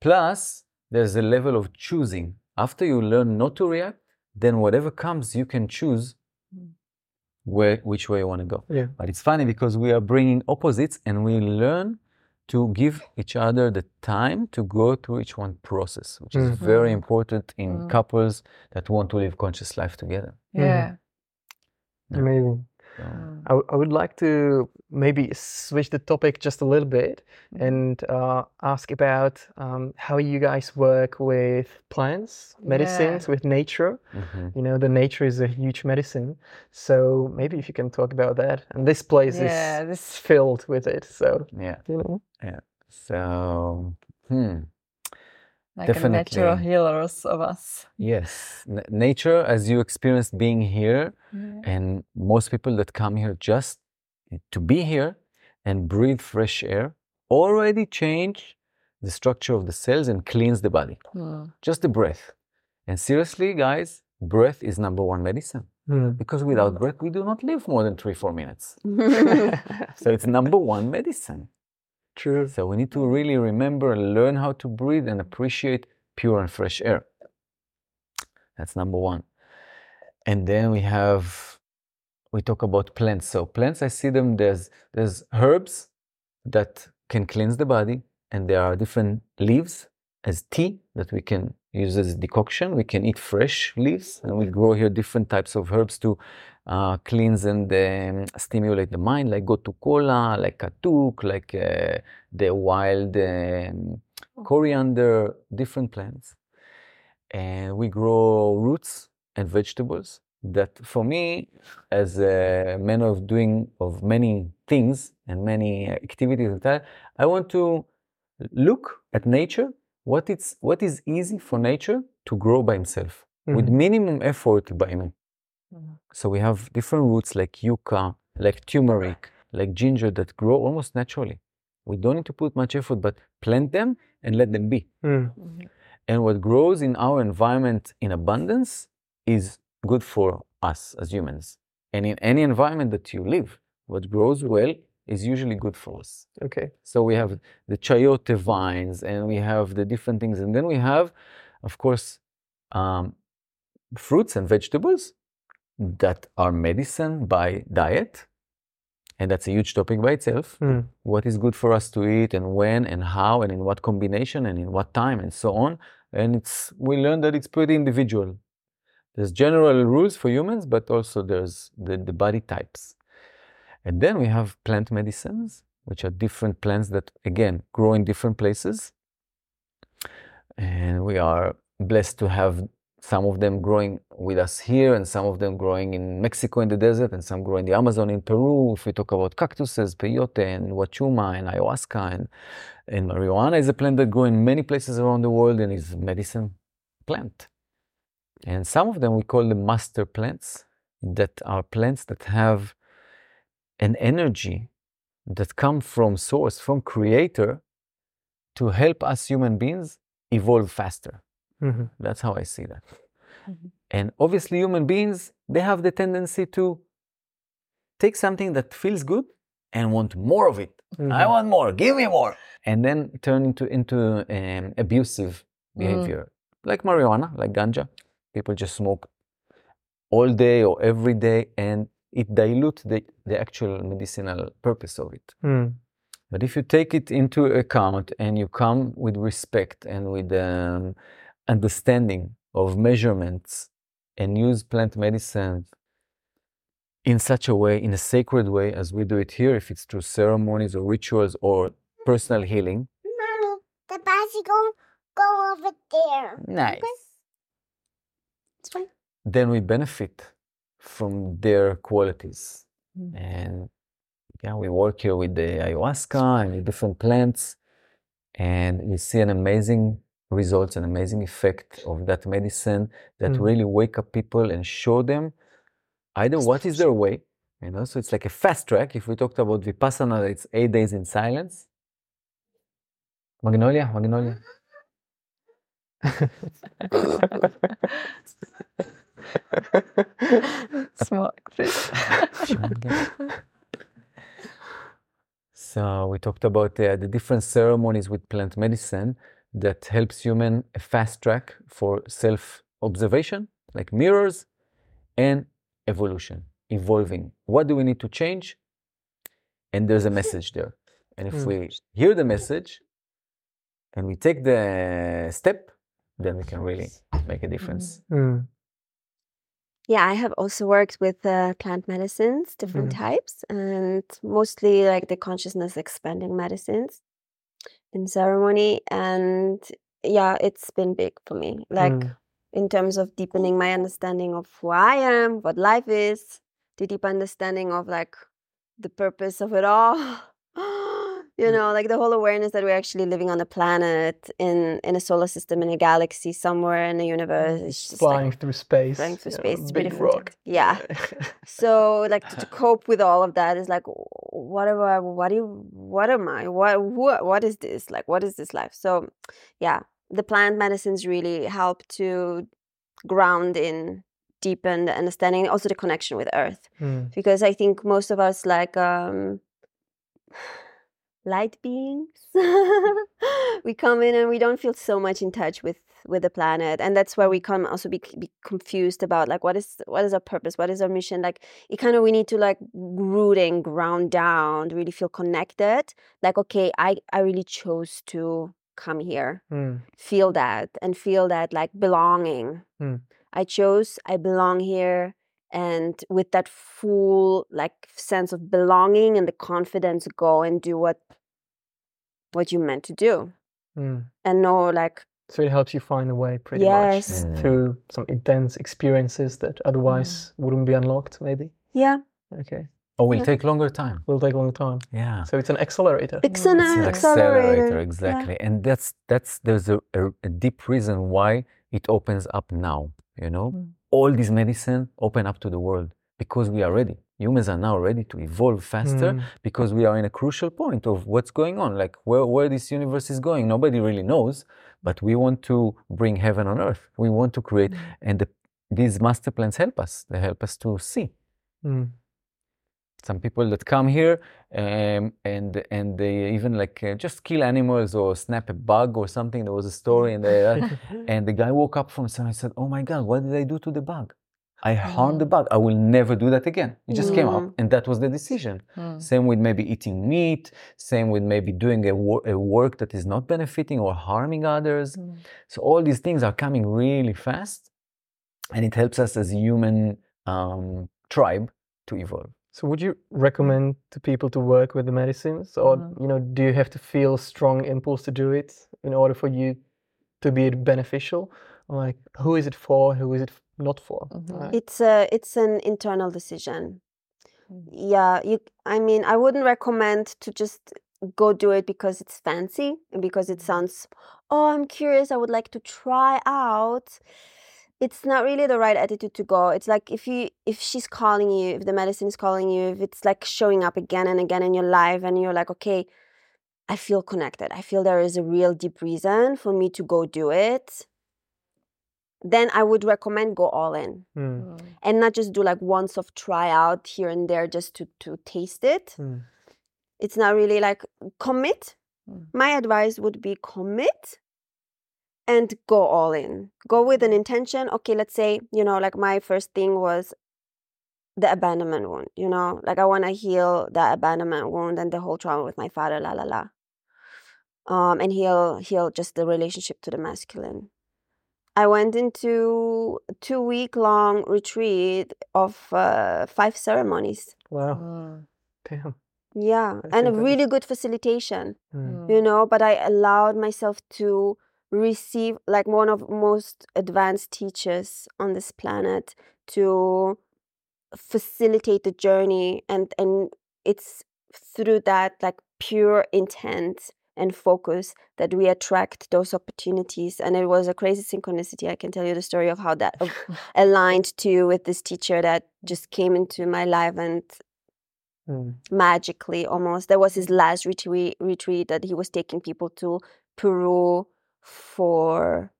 Plus, there's a level of choosing. After you learn not to react, then whatever comes, you can choose where which way you want to go.
Yeah.
But it's funny because we are bringing opposites and we learn to give each other the time to go through each one process, which is very important in
Mm.
couples that want to live conscious life together.
Yeah.
Yeah.
Amazing.
So,
Mm.
I, w- I would like to maybe switch the topic just a little bit and uh, ask about um, how you guys work with plants, medicines, with nature.
mhm.
You know, the nature is a huge medicine. So maybe if you can talk about that. And this place
Yeah,
is
this-
filled with it. So,
Yeah.
you know.
So, hmm.
Like a natural
Definitely.
healers of us.
Yes. N- nature, as you experienced being here, and most people that come here just to be here and breathe fresh air already change the structure of the cells and cleanse the body.
Mm.
Just the breath. And seriously, guys, breath is number one medicine
Mm.
because without breath, we do not live more than three, four minutes. So it's number one medicine.
True.
So we need to really remember and learn how to breathe and appreciate pure and fresh air. That's number one. And then we have, we talk about plants. So plants, I see them, there's, there's herbs that can cleanse the body and there are different leaves as tea that we can use as decoction. We can eat fresh leaves and we grow here different types of herbs to uh, cleanse and um, stimulate the mind, like gotu kola, like katuk, like uh, the wild um, coriander, different plants. And we grow roots and vegetables that for me, as a man of doing of many things and many activities and that, I want to look at nature, what it's what is easy for nature to grow by himself with
Mhm.
minimum effort by me.
Mhm.
So we have different roots like yucca, like turmeric, like ginger that grow almost naturally. We don't need to put much effort, but plant them and let them be.
Mm.
And what grows in our environment in abundance is good for us as humans. And in any environment that you live, what grows well is usually good for us.
Okay.
So we have the chayote vines and we have the different things. And then we have, of course, um, fruits and vegetables that are medicine by diet. and that's a huge topic by itself.
Mm.
What is good for us to eat, and when, and how, and in what combination, and in what time, and so on. And it's we learn that it's pretty individual. There's general rules for humans, but also there's the, the body types. And then we have plant medicines, which are different plants that again grow in different places. And we are blessed to have some of them growing with us here and some of them growing in Mexico in the desert and some grow in the Amazon in Peru. If we talk about cactuses, peyote and huachuma and ayahuasca and, and marijuana is a plant that grows in many places around the world and is a medicine plant. And some of them we call the master plants that are plants that have an energy that come from source, from creator to help us human beings evolve faster.
Mhm.
That's how I see that.
Mhm.
And obviously, human beings, they have the tendency to take something that feels good and want more of it. I
Mhm.
want more, give me more. And then turn into, into um, abusive behavior, like marijuana, like ganja. People just smoke all day or every day, and it dilutes the, the actual medicinal purpose of it.
Mm.
But if you take it into account and you come with respect and with um, understanding of measurements and use plant medicine in such a way, in a sacred way, as we do it here, if it's through ceremonies or rituals or personal healing.
Mommy, the bicycle go over there.
Nice.
It's fine.
Then we benefit from their qualities.
Mm.
And yeah, we work here with the ayahuasca and with different plants, and we see an amazing results, an amazing effect of that medicine that
Mm.
really wake up people and show them either what is their way, you know. So it's like a fast track. If we talked about vipassana, it's eight days in silence. Magnolia, Magnolia.
Smart.
So we talked about uh, the different ceremonies with plant medicine that helps human a fast track for self-observation, like mirrors, and evolution, evolving. What do we need to change? And there's a message there. And if
Mm.
we hear the message and we take the step, then we can really make a difference.
Mm.
Yeah, I have also worked with uh, plant medicines, different
Mhm.
types, and mostly like the consciousness expanding medicines in ceremony. And yeah, it's been big for me. Like
Mm.
in terms of deepening my understanding of who I am, what life is, the deep understanding of like the purpose of it all. you
Mm.
know, like the whole awareness that we're actually living on a planet in in a solar system in a galaxy somewhere in the universe. It's just
Flying
like
through space.
flying through
yeah,
space. It's
big
beautiful.
rock.
Yeah. So like to, to cope with all of that is like whatever what do you what am I? What what what is this? Like what is this life? So yeah, the plant medicines really help to ground in deepen the understanding also the connection with earth
Mm.
because i think most of us like um light beings we come in and we don't feel so much in touch with with the planet and that's where we come also be, be confused about like what is what is our purpose what is our mission like it kind of we need to like root and ground down to really feel connected like okay i i really chose to come here
Mm.
feel that and feel that like belonging.
Mm.
I chose, I belong here. And with that full like sense of belonging and the confidence, go and do what what you meant to do.
Mm.
And know like,
So it helps you find a way pretty
yes,
much through some intense experiences that otherwise wouldn't be unlocked, maybe.
yeah,
Okay.
Or will
Yeah.
take longer time.
Will take longer time.
Yeah.
So it's an accelerator.
it's an,
It's an
accelerator.
accelerator,
yeah.
exactly. And that's that's there's a, a, a deep reason why it opens up now. You know,
Mm.
All these medicine open up to the world because we are ready. Humans are now ready to evolve faster
Mm.
because we are in a crucial point of what's going on, like where where this universe is going. Nobody really knows, but we want to bring heaven on earth. We want to create, and the, these master plans help us. They help us to see
Mm.
Some people that come here um, and and they even like uh, just kill animals or snap a bug or something. There was a story and they, uh, and the guy woke up from somewhere and said, "Oh my God, what did I do to the bug?" I harmed the bug. I will never do that again. It just came up, and that was the decision.
Mm.
Same with maybe eating meat. Same with maybe doing a, wor- a work that is not benefiting or harming others.
Mm.
So all these things are coming really fast, and it helps us as a human um, tribe to evolve.
So would you recommend to people to work with the medicines or
Mhm.
you know do you have to feel strong impulse to do it in order for you to be beneficial? Like who is it for? Who is it not for?
Mhm.
right?
It's a it's an internal decision.
Mm.
Yeah, you I mean, I wouldn't recommend to just go do it because it's fancy and because it sounds, "Oh, I'm curious, I would like to try out." It's not really the right attitude to go. It's like if you if she's calling you, if the medicine is calling you, if it's like showing up again and again in your life and you're like, "Okay, I feel connected. I feel there is a real deep reason for me to go do it." Then I would recommend go all in
Mm,
Mm.
and not just do like one soft tryout here and there just to to taste it.
mm,
It's not really like commit.
Mm.
My advice would be commit and go all in. Go with an intention. Okay, let's say, you know, like my first thing was the abandonment wound, you know, like I want to heal the abandonment wound and the whole trauma with my father, la la la. Um, and heal heal just the relationship to the masculine. I went into two week long retreat of uh, five ceremonies.
Wow.
Mm.
Damn.
Yeah,
That's
and a really good facilitation,
Mm,
you know. But I allowed myself to receive, like one of most advanced teachers on this planet, to facilitate the journey, and and it's through that like pure intent and focus that we attract those opportunities. And it was a crazy synchronicity. I can tell you the story of how that aligned to with this teacher that just came into my life and
mm,
magically almost. That was his last retreat retreat that he was taking people to Peru for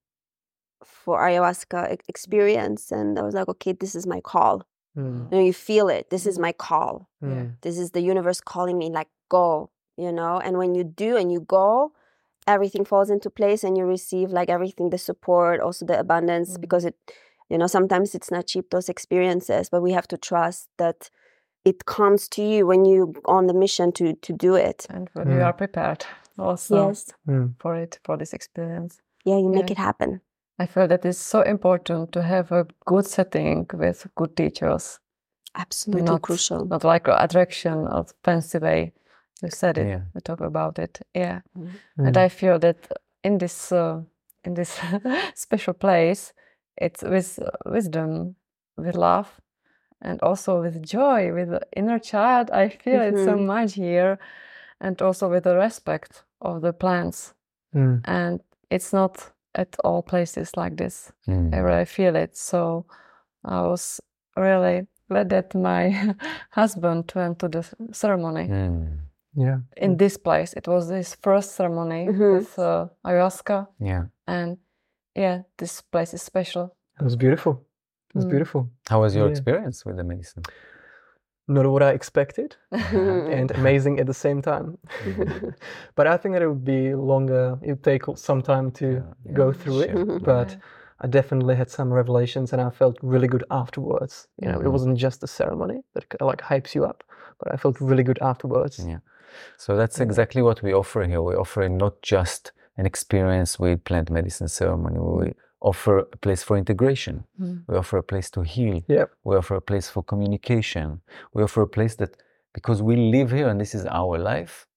for ayahuasca experience and I was like, okay, this is my call.
mm,
You know, you feel it. This is my call.
mm.
This is the universe calling me like go, you know? And when you do and you go, everything falls into place and you receive like everything the support, also the abundance
Mm.
because it you know, sometimes it's not cheap those experiences, but we have to trust that it comes to you when you on the mission to to do it.
And when you
Mm.
are prepared also
Yes.
Mm.
for it, for this experience.
Yeah, you make
Yeah.
it happen.
I feel that it's so important to have a good setting with good teachers,
Absolutely
not
crucial.
not like a attraction of fancy way. You said it.
Yeah.
We talk about it. Yeah,
Mm.
and I feel that in this uh, in this special place, it's with wisdom, with love, and also with joy, with the inner child. I feel it so much here, and also with the respect of the plants.
Mm.
And it's not at all places like this.
Mm.
I really feel it. So I was really glad that my husband went to the ceremony
Mm.
Yeah.
in this place. It was his first ceremony
Mhm.
with uh, ayahuasca,
Yeah.
and yeah, this place is special.
It was beautiful. It was
Mm.
beautiful.
How was your
Yeah.
experience with the medicine?
Not what I expected and amazing at the same time. but I think that it would be longer. It would take some time to
Yeah, yeah,
go through it.
sure.
But
Yeah.
I definitely had some revelations, and I felt really good afterwards. You know, it
Mhm.
wasn't just a ceremony that like hypes you up, but I felt really good afterwards.
Yeah. So that's
Yeah.
exactly what we offer here. We're offering not just an experience with plant medicine ceremony. We offer a place for integration.
Mm.
We offer a place to heal.
Yep.
We offer a place for communication. We offer a place that because we live here and this is our life,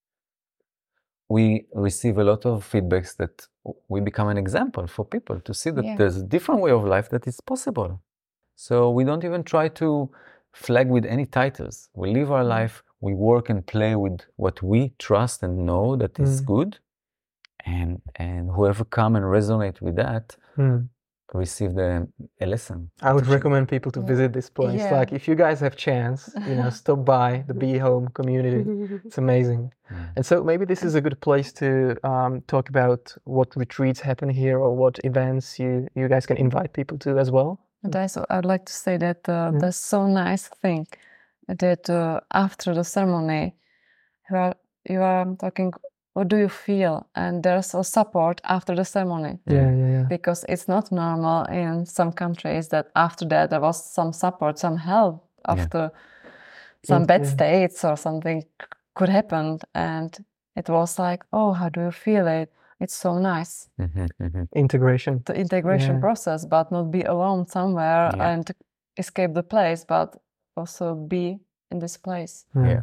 we receive a lot of feedbacks that we become an example for people to see that
Yeah.
there's a different way of life that is possible. So we don't even try to flag with any titles. We live our life, we work and play with what we trust and know that is
Mm.
good. And and whoever come and resonate with that
Hmm.
receive the a lesson.
I would recommend people to
Yeah.
visit this place.
Yeah.
Like, if you guys have chance, you know, stop by the Be Home community. It's amazing.
Mm.
And so maybe this is a good place to um, talk about what retreats happen here or what events you, you guys can invite people to as well.
And also, I'd like to say that uh,
Yeah.
that's so nice thing that uh, after the ceremony, you are you are talking what do you feel? And there's a support after the ceremony
Yeah, yeah, yeah.
because it's not normal in some countries that after that there was some support, some help after some
Mm,
bad
yeah.
states or something could happen. And it was like, oh, how do you feel it? It's so nice.
Mhm, mhm.
Integration.
The integration
Yeah.
process, but not be alone somewhere
Yeah.
and escape the place, but also be in this place.
Yeah.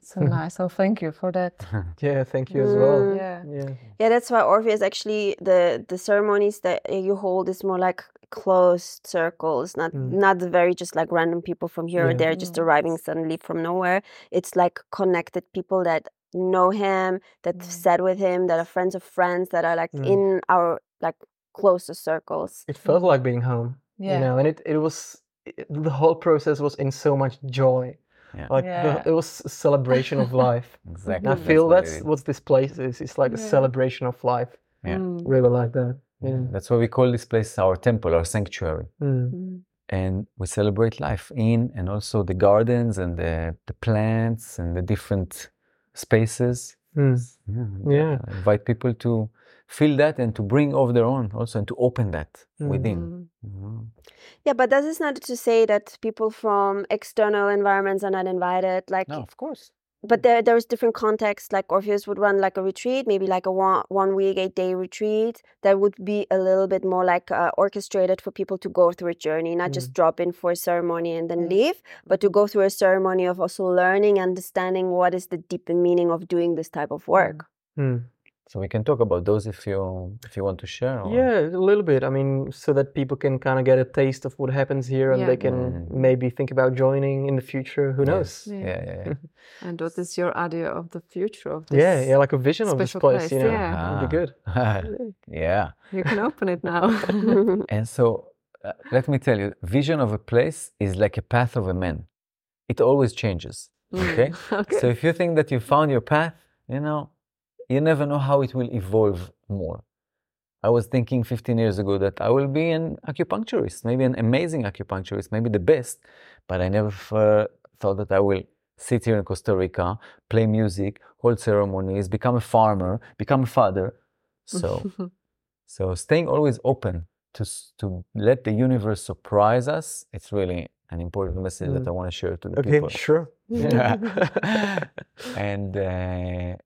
So nice. So thank you for that.
Yeah, thank you as well.
Mm.
Yeah.
Yeah.
Yeah, that's why Orpheus actually the the ceremonies that you hold is more like closed circles, not
Mm.
not very just like random people from here or there just
Mm.
arriving suddenly from nowhere. It's like connected people that know him, that
Mm.
sat with him, that are friends of friends, that are like
Mm.
in our like closest circles.
It felt like being home.
Yeah.
You know, and it, it was it, the whole process was in so much joy.
Yeah.
Like
Yeah.
the, it was a celebration of life.
Exactly.
And I feel
what it
that's
is.
what this place is. It's like a celebration of life.
Yeah.
Mm.
Really like that. Yeah.
That's why we call this place our temple, our sanctuary.
Mm.
Mm.
and we celebrate life in and also the gardens and the, the plants and the different spaces.
Mm.
Yeah.
Yeah.
Invite people to feel that and to bring of their own also and to open that
Mm.
within.
Mm.
Mhm.
Yeah, but that is not to say that people from external environments are not invited. Like
No, of course.
but there there's different contexts like orpheus would run like a retreat maybe like a one, one week eight day retreat that would be a little bit more like uh, orchestrated for people to go through a journey not just drop in for a ceremony and then
Mm.
leave but to go through a ceremony of also learning understanding what is the deeper meaning of doing this type of work
Mm.
So we can talk about those if you if you want to share. or-
Yeah, a little bit. I mean, so that people can kind of get a taste of what happens here and
Yeah.
they can
Mm.
maybe think about joining in the future. Who
Yes.
knows?
Yeah.
Yeah, yeah, yeah.
And what is your idea of the future of this?
Yeah, yeah, like a vision of this
special
place,
place,
you know.
yeah.
That'd be good.
yeah.
You can open it now.
And so, uh, let me tell you, vision of a place is like a path of a man. It always changes. Okay.
okay.
So if you think that you found your path, you know, you never know how it will evolve more. I was thinking 15 years ago that I will be an acupuncturist, maybe an amazing acupuncturist, maybe the best, but I never uh, thought that I will sit here in Costa Rica, play music, hold ceremonies, become a farmer, become a father. So, so staying always open to to let the universe surprise us. It's really an important message that
Mm.
I want to share to the
Okay,
people.
Okay, sure.
Yeah. and uh,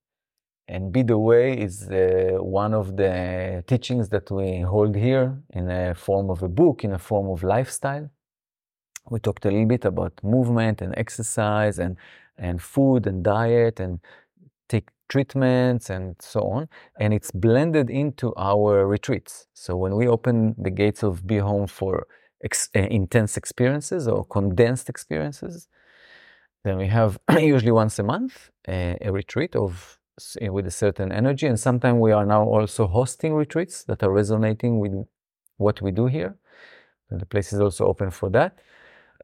and be the way is uh, one of the teachings that we hold here in a form of a book, in a form of lifestyle. We talked a little bit about movement and exercise and and food and diet and take treatments and so on. And it's blended into our retreats. So when we open the gates of Be Home for ex- uh, intense experiences or condensed experiences, then we have usually once a month uh, a retreat of with a certain energy, and sometimes we are now also hosting retreats that are resonating with what we do here. And the place is also open for that.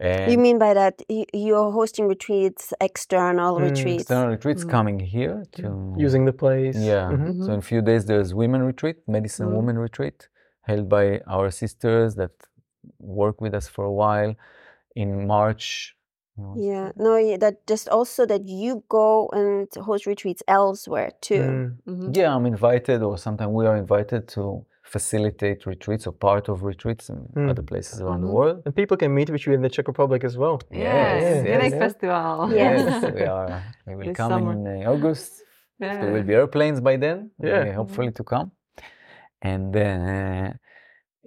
And
you mean by that you're hosting retreats external
Mm,
retreats
external retreats
Mm.
coming here to
Using the place.
yeah.
Mhm.
So in a few days there's women retreat, medicine
Mhm.
women retreat, held by our sisters that work with us for a while. In March. What was
yeah no yeah, that just also that you go and host retreats elsewhere too
Mm.
Mhm.
Yeah, I'm invited, or sometimes we are invited to facilitate retreats or part of retreats in
Mm.
other places around
Mhm.
the world.
And people can meet with you in the Czech Republic as well.
Yes,
Yes,
yes,
yes.
Festival.
Yes.
Yes, we are. We will
This
come
summer.
in uh, August.
Yeah.
There will be airplanes by then.
Yeah.
uh, hopefully to come. And then uh,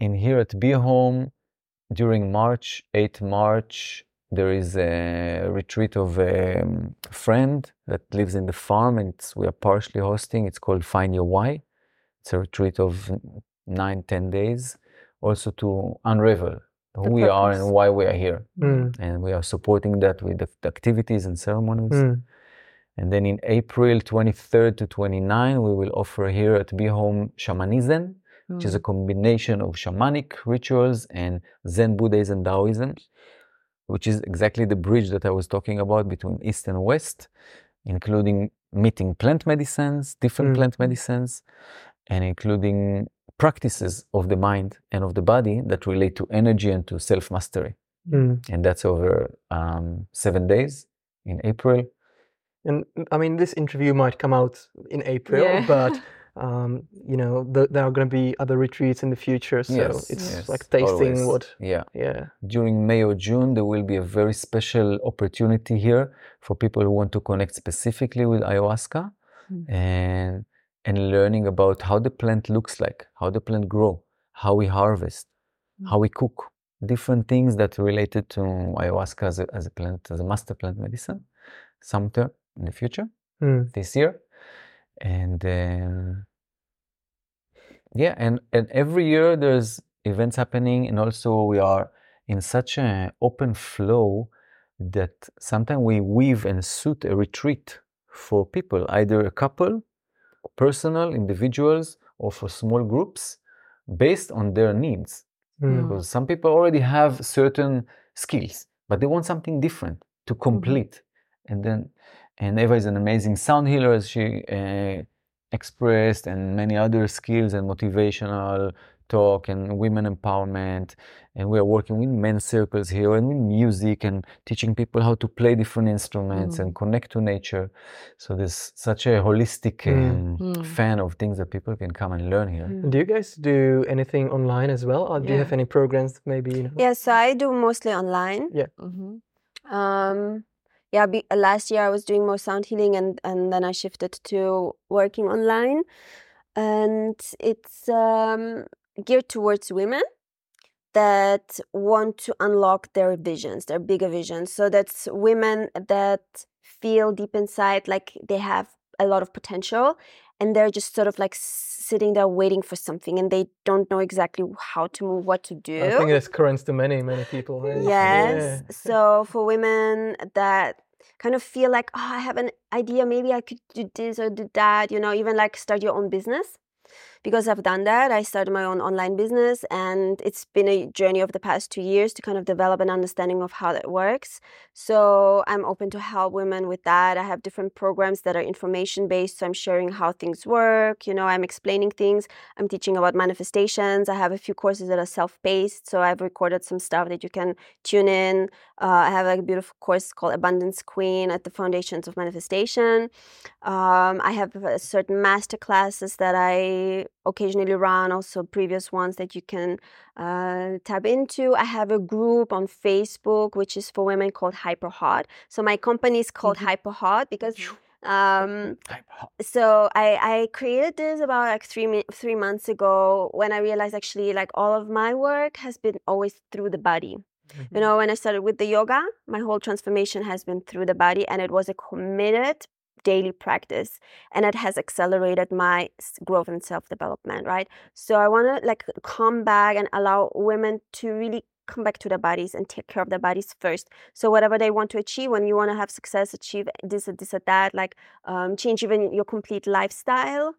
in here at Be Home during March, 8 March, there is a retreat of a um, friend that lives in the farm and we are partially hosting. It's called Find Your Why. It's a retreat of nine, ten days, also to unravel who
The
we are and why we are here.
Mm.
And we are supporting that with the, activities and ceremonies.
Mm.
And then in April 23rd to 29, we will offer here at Be Home Shamanism, which is a combination of shamanic rituals and Zen Buddhism Taoism, which is exactly the bridge that I was talking about between East and West, including meeting plant medicines, different
Mm.
plant medicines, and including practices of the mind and of the body that relate to energy and to self mastery
Mm.
and that's over um, seven days in April.
And I mean, this interview might come out in April,
Yeah.
but um, you know, th- there are going to be other retreats in the future, so
Yes,
it's
yes,
like tasting
always.
what.
Yeah.
Yeah.
During May or June, there will be a very special opportunity here for people who want to connect specifically with ayahuasca
Mm.
and and learning about how the plant looks like, how the plant grow, how we harvest,
Mm.
how we cook, different things that are related to ayahuasca as a, as a plant, as a master plant medicine, sometime in the future,
Hmm.
this year. And um, yeah, and, and every year there's events happening, and also we are in such an open flow that sometimes we weave and suit a retreat for people, either a couple, personal, individuals, or for small groups based on their needs.
Hmm.
Because some people already have certain skills, but they want something different to complete. And then, and Eva is an amazing sound healer, as she uh, expressed, and many other skills and motivational talk and women empowerment. And we are working with men's circles here and with music and teaching people how to play different instruments and connect to nature. So there's such a holistic um,
Mm.
fan of things that people can come and learn here.
And do you guys do anything online as well, or do you have any programs maybe? You know,
Yeah, so I do mostly online.
Mhm.
Um, yeah, be, uh, last year I was doing more sound healing, and and then I shifted to working online, and it's um, geared towards women that want to unlock their visions, their bigger visions. So that's women that feel deep inside like they have a lot of potential, and they're just sort of like sitting there waiting for something, and they don't know exactly how to move, what to do.
I think that's current to many, many people. right?
Yes.
Yeah.
So for women that kind of feel like, oh, I have an idea, maybe I could do this or do that, you know, even like start your own business. Because I've done that, I started my own online business, and it's been a journey of the past two years to kind of develop an understanding of how that works. So I'm open to help women with that. I have different programs that are information based, so I'm sharing how things work. You know, I'm explaining things. I'm teaching about manifestations. I have a few courses that are self paced, so I've recorded some stuff that you can tune in. Uh, I have a beautiful course called Abundance Queen at the Foundations of Manifestation. Um, I have uh, certain master classes that I occasionally run, also previous ones that you can uh, tap into. I have a group on Facebook which is for women called Hyper Hot. So my company is called Hyper Hot because. Um, so I, I created this about like three three months ago when I realized actually like all of my work has been always through the body. You know, when I started with the yoga, my whole transformation has been through the body, and it was a committed daily practice, and it has accelerated my growth and self development. Right. So I want to like come back and allow women to really come back to their bodies and take care of their bodies first. So whatever they want to achieve, when you want to have success, achieve this or this or that, like um, change even your complete lifestyle.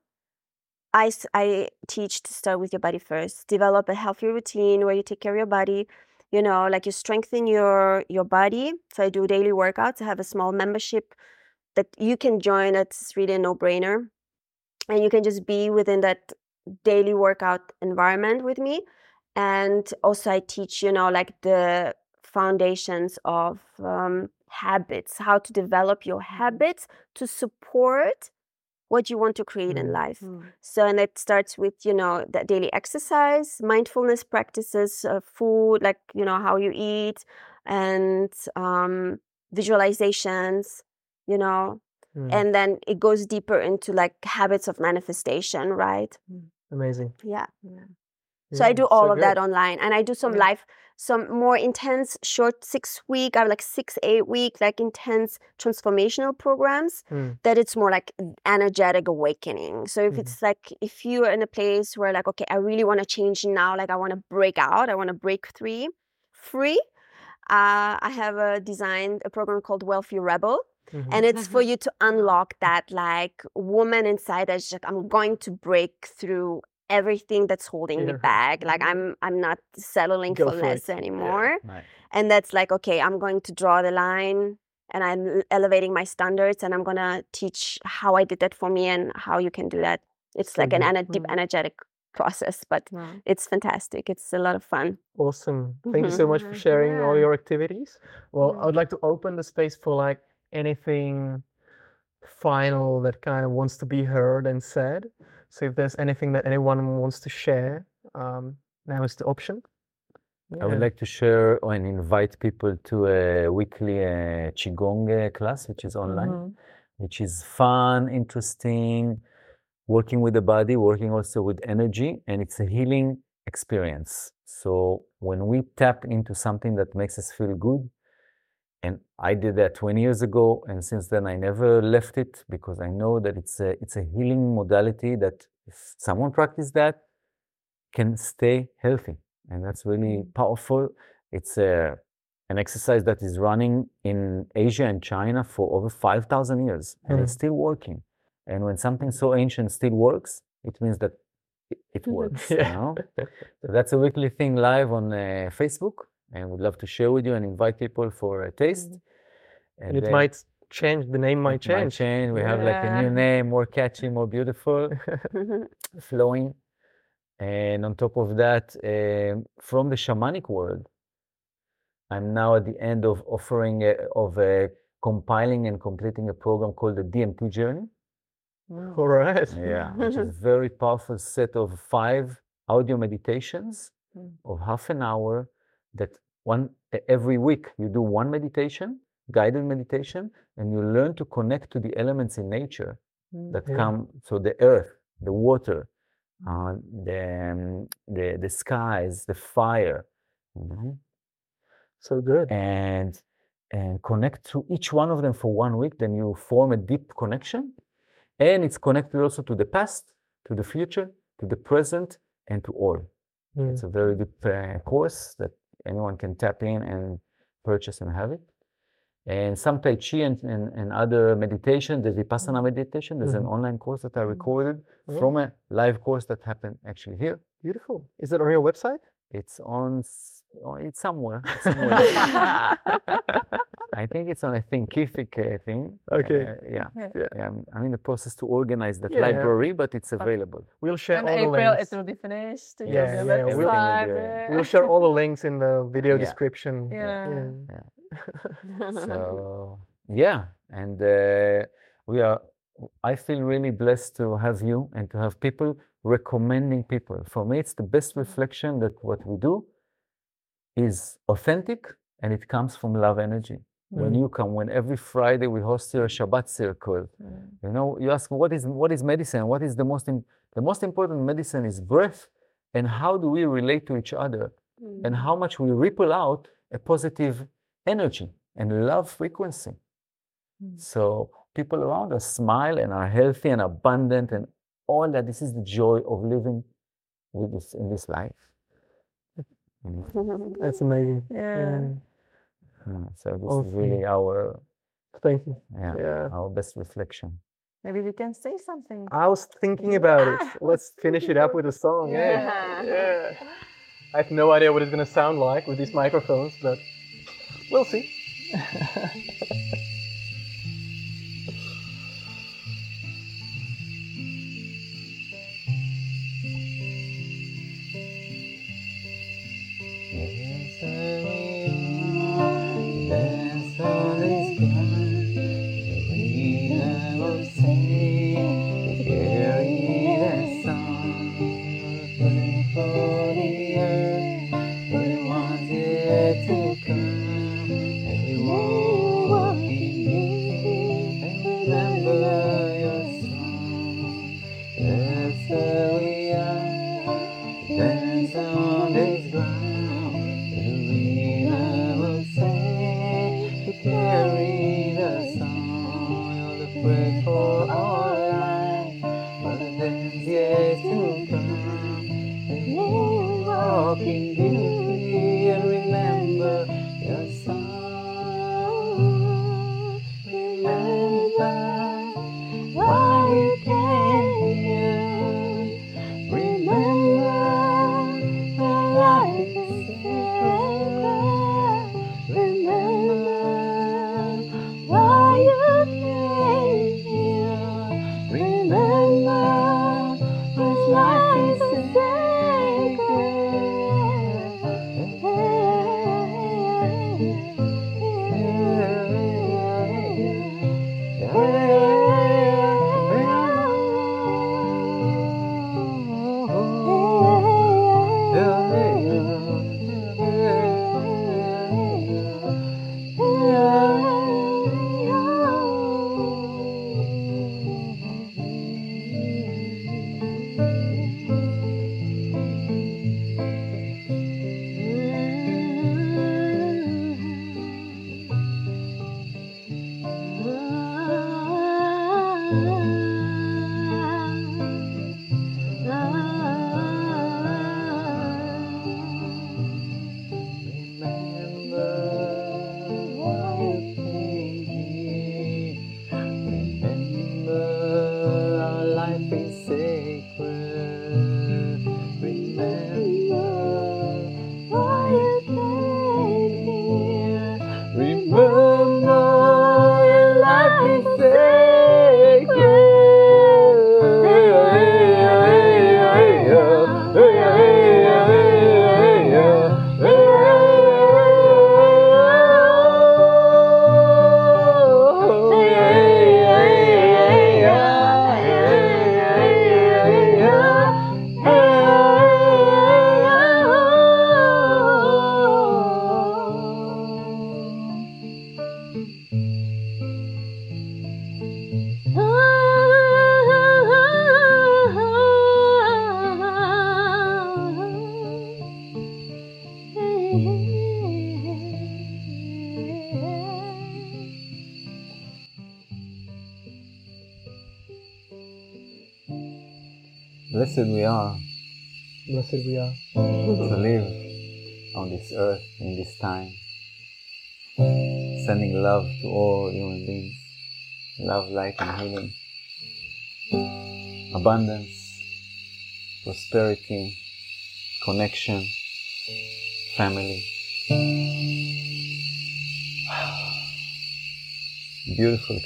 I, I teach to start with your body first. Develop a healthy routine where you take care of your body. You know, like you strengthen your your body. So I do daily workouts. I have a small membership that you can join. It's really a no brainer, and you can just be within that daily workout environment with me. And also, I teach you know like the foundations of um, habits, how to develop your habits to support what you want to create in
Mm.
life.
Mm.
So, and it starts with, you know, the daily exercise, mindfulness practices, uh, food, like, you know, how you eat, and um, visualizations, you know,
Mm,
and then it goes deeper into like habits of manifestation, right?
amazing.
Yeah. So I do all
so
of that online and I do some
Yeah.
live, some more intense, short six week, have like six, eight week, like intense transformational programs
Mm.
that it's more like energetic awakening. So if
Mhm.
it's like, if you are in a place where like, okay, I really want to change now, like I want to break out, I want to break free, free. Uh, I have uh, designed a program called Wealthy Rebel
Mhm.
and it's for mm-hmm. you to unlock that like woman inside that's i'm going to break through everything that's holding me back like mm-hmm. i'm i'm not settling
Go
for
for
less
it. Yeah.
anymore
Right.
and that's like okay i'm going to draw the line and i'm elevating my standards and i'm going to teach how i did that for me and how you can do that it's like an mm-hmm.
good.
ener- deep energetic process but
Wow.
it's fantastic it's a lot of fun
Awesome. Thank you so much for sharing all your activities. Well, I would like to open the space for like anything final that kind of wants to be heard and said. So if there's anything that anyone wants to share, um, now is the option.
I would like to share and invite people to a weekly uh, Qigong class, which is online,
Mhm.
which is fun, interesting, working with the body, working also with energy, and it's a healing experience. So when we tap into something that makes us feel good, and I did that 20 years ago, and since then I never left it because I know that it's a it's a healing modality that if someone practice that can stay healthy, and that's really powerful. It's a an exercise that is running in Asia and China for over 5,000 years, and it's
Mm.
still working. And when something so ancient still works, it means that it, it works. You
Yeah.
know? So that's a weekly thing live on uh, Facebook, and we'd love to share with you and invite people for a taste. And
And it
then
might change, the name might
it might
change.
change. We have like a new name, more catchy, more beautiful, flowing. And on top of that, um, from the shamanic world, I'm now at the end of offering a, of a compiling and completing a program called the DMT Journey.
All right.
Yeah, which is a very powerful set of five audio meditations
Mm.
of half an hour that one every week you do one meditation, guided meditation, and you learn to connect to the elements in nature that
Yeah.
come so the earth, the water, uh, the, um, the the skies, the fire. mhm,
So good.
and and connect to each one of them for one week then you form a deep connection and it's connected also to the past to the future to the present and to all
Mm.
it's a very deep uh, course that anyone can tap in and purchase and have it and some tai chi and, and, and other meditation the vipassana meditation there's an
Mhm.
online course that i recorded
Yeah.
from a live course that happened actually here
Beautiful. Is it on your website?
it's on it's somewhere, it's somewhere. I think it's on a Thinkific uh, thing.
Okay.
Uh, yeah.
Yeah.
Yeah.
yeah. I'm, I'm in the process to organize that
Yeah.
library, but it's available.
We'll share
In
all the
April
links.
it will be finished. You
Yeah,
have
yeah, we'll-
website,
We'll share all the links in the video
Yeah.
description.
Yeah.
So yeah, and uh, we are. I feel really blessed to have you and to have people recommending people. For me, it's the best reflection that what we do is authentic and it comes from love energy. When
Mm.
you come, when every Friday we host here a Shabbat circle,
Mm.
you know, you ask what is what is medicine? What is the most im- the most important medicine is breath, and how do we relate to each other, and how much we ripple out a positive energy and love frequency.
Mm.
So people around us smile and are healthy and abundant and all that. This is the joy of living with this in this life.
That's amazing.
Yeah.
Uh, So this
Awesome.
is really our
Thank you.
yeah,
Yeah.
our best reflection.
Maybe we can say something.
I was thinking about it. Let's finish it up with a song. Yeah.
Yeah.
Yeah. I have no idea what it's going to sound like with these microphones, but we'll see.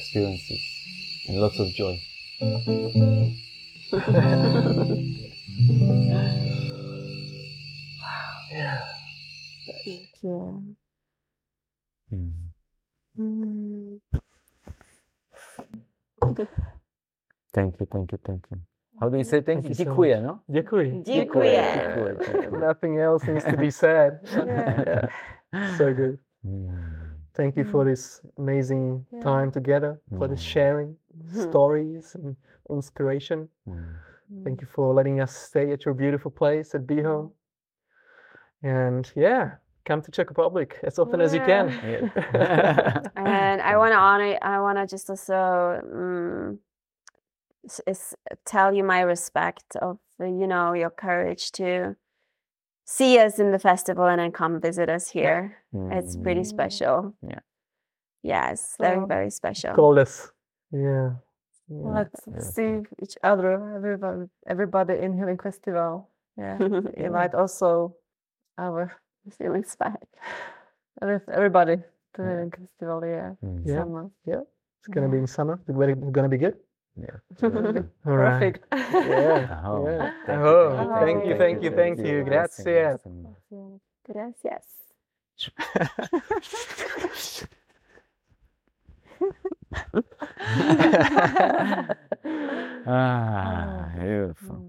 experiences and lots of joy.
Yeah.
Mm.
Thank you, thank you, thank you. How do you say thank,
Thank
you?
you so
no?
Dziękuję.
Dziękuję.
Dziękuję, dziękuję.
Nothing else needs to be said.
Yeah.
So good.
Mm.
Thank you for this amazing
Yeah.
time together, for this
Mm.
sharing stories and inspiration.
Mm.
Thank you for letting us stay at your beautiful place at Be Home. And yeah, come to Czech Republic as often as you can.
and I want to honor. I want to just also um, is tell you my respect of uh, you know your courage to see us in the festival and then come visit us here. It's pretty
Mm.
special.
Yeah.
Yes, very
So-
very special.
Call us. Yeah. yeah.
Let's
Yeah.
see each other, everybody, everybody in Healing Festival. Yeah. Invite also our
Feel inspired.
every- everybody to
Yeah.
Healing Festival. Yeah.
Mm.
Yeah.
Summer.
It's gonna be in summer. The weather is gonna be good.
Yeah.
All right.
Perfect.
Yeah.
Oh,
yeah.
thank you,
Oh,
thank you,
thank you, thank you,
Blessing,
Grazie.
blessing.
Gracias.
ah, beautiful.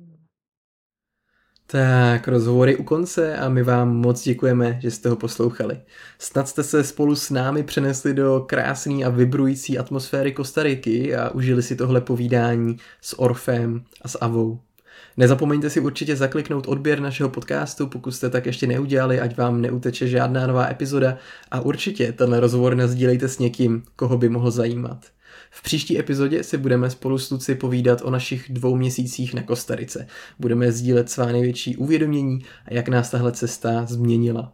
Tak, rozhovory u konce a my vám moc děkujeme, že jste ho poslouchali. Snad jste se spolu s námi přenesli do krásné a vibrující atmosféry Kostariky a užili si tohle povídání s Orfem a s Avou. Nezapomeňte si určitě zakliknout odběr našeho podcastu, pokud jste tak ještě neudělali, ať vám neuteče žádná nová epizoda a určitě tenhle rozhovor nazdílejte s někým, koho by mohl zajímat. V příští epizodě si budeme spolu s Luci povídat o našich dvou měsících na Kostarice. Budeme sdílet svá největší uvědomění a jak nás tahle cesta změnila.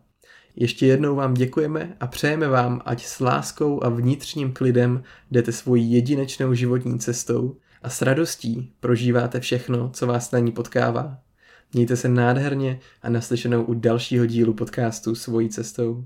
Ještě jednou vám děkujeme a přejeme vám, ať s láskou a vnitřním klidem jdete svojí jedinečnou životní cestou a s radostí prožíváte všechno, co vás na ní potkává. Mějte se nádherně a naslyšenou u dalšího dílu podcastu Svojí cestou.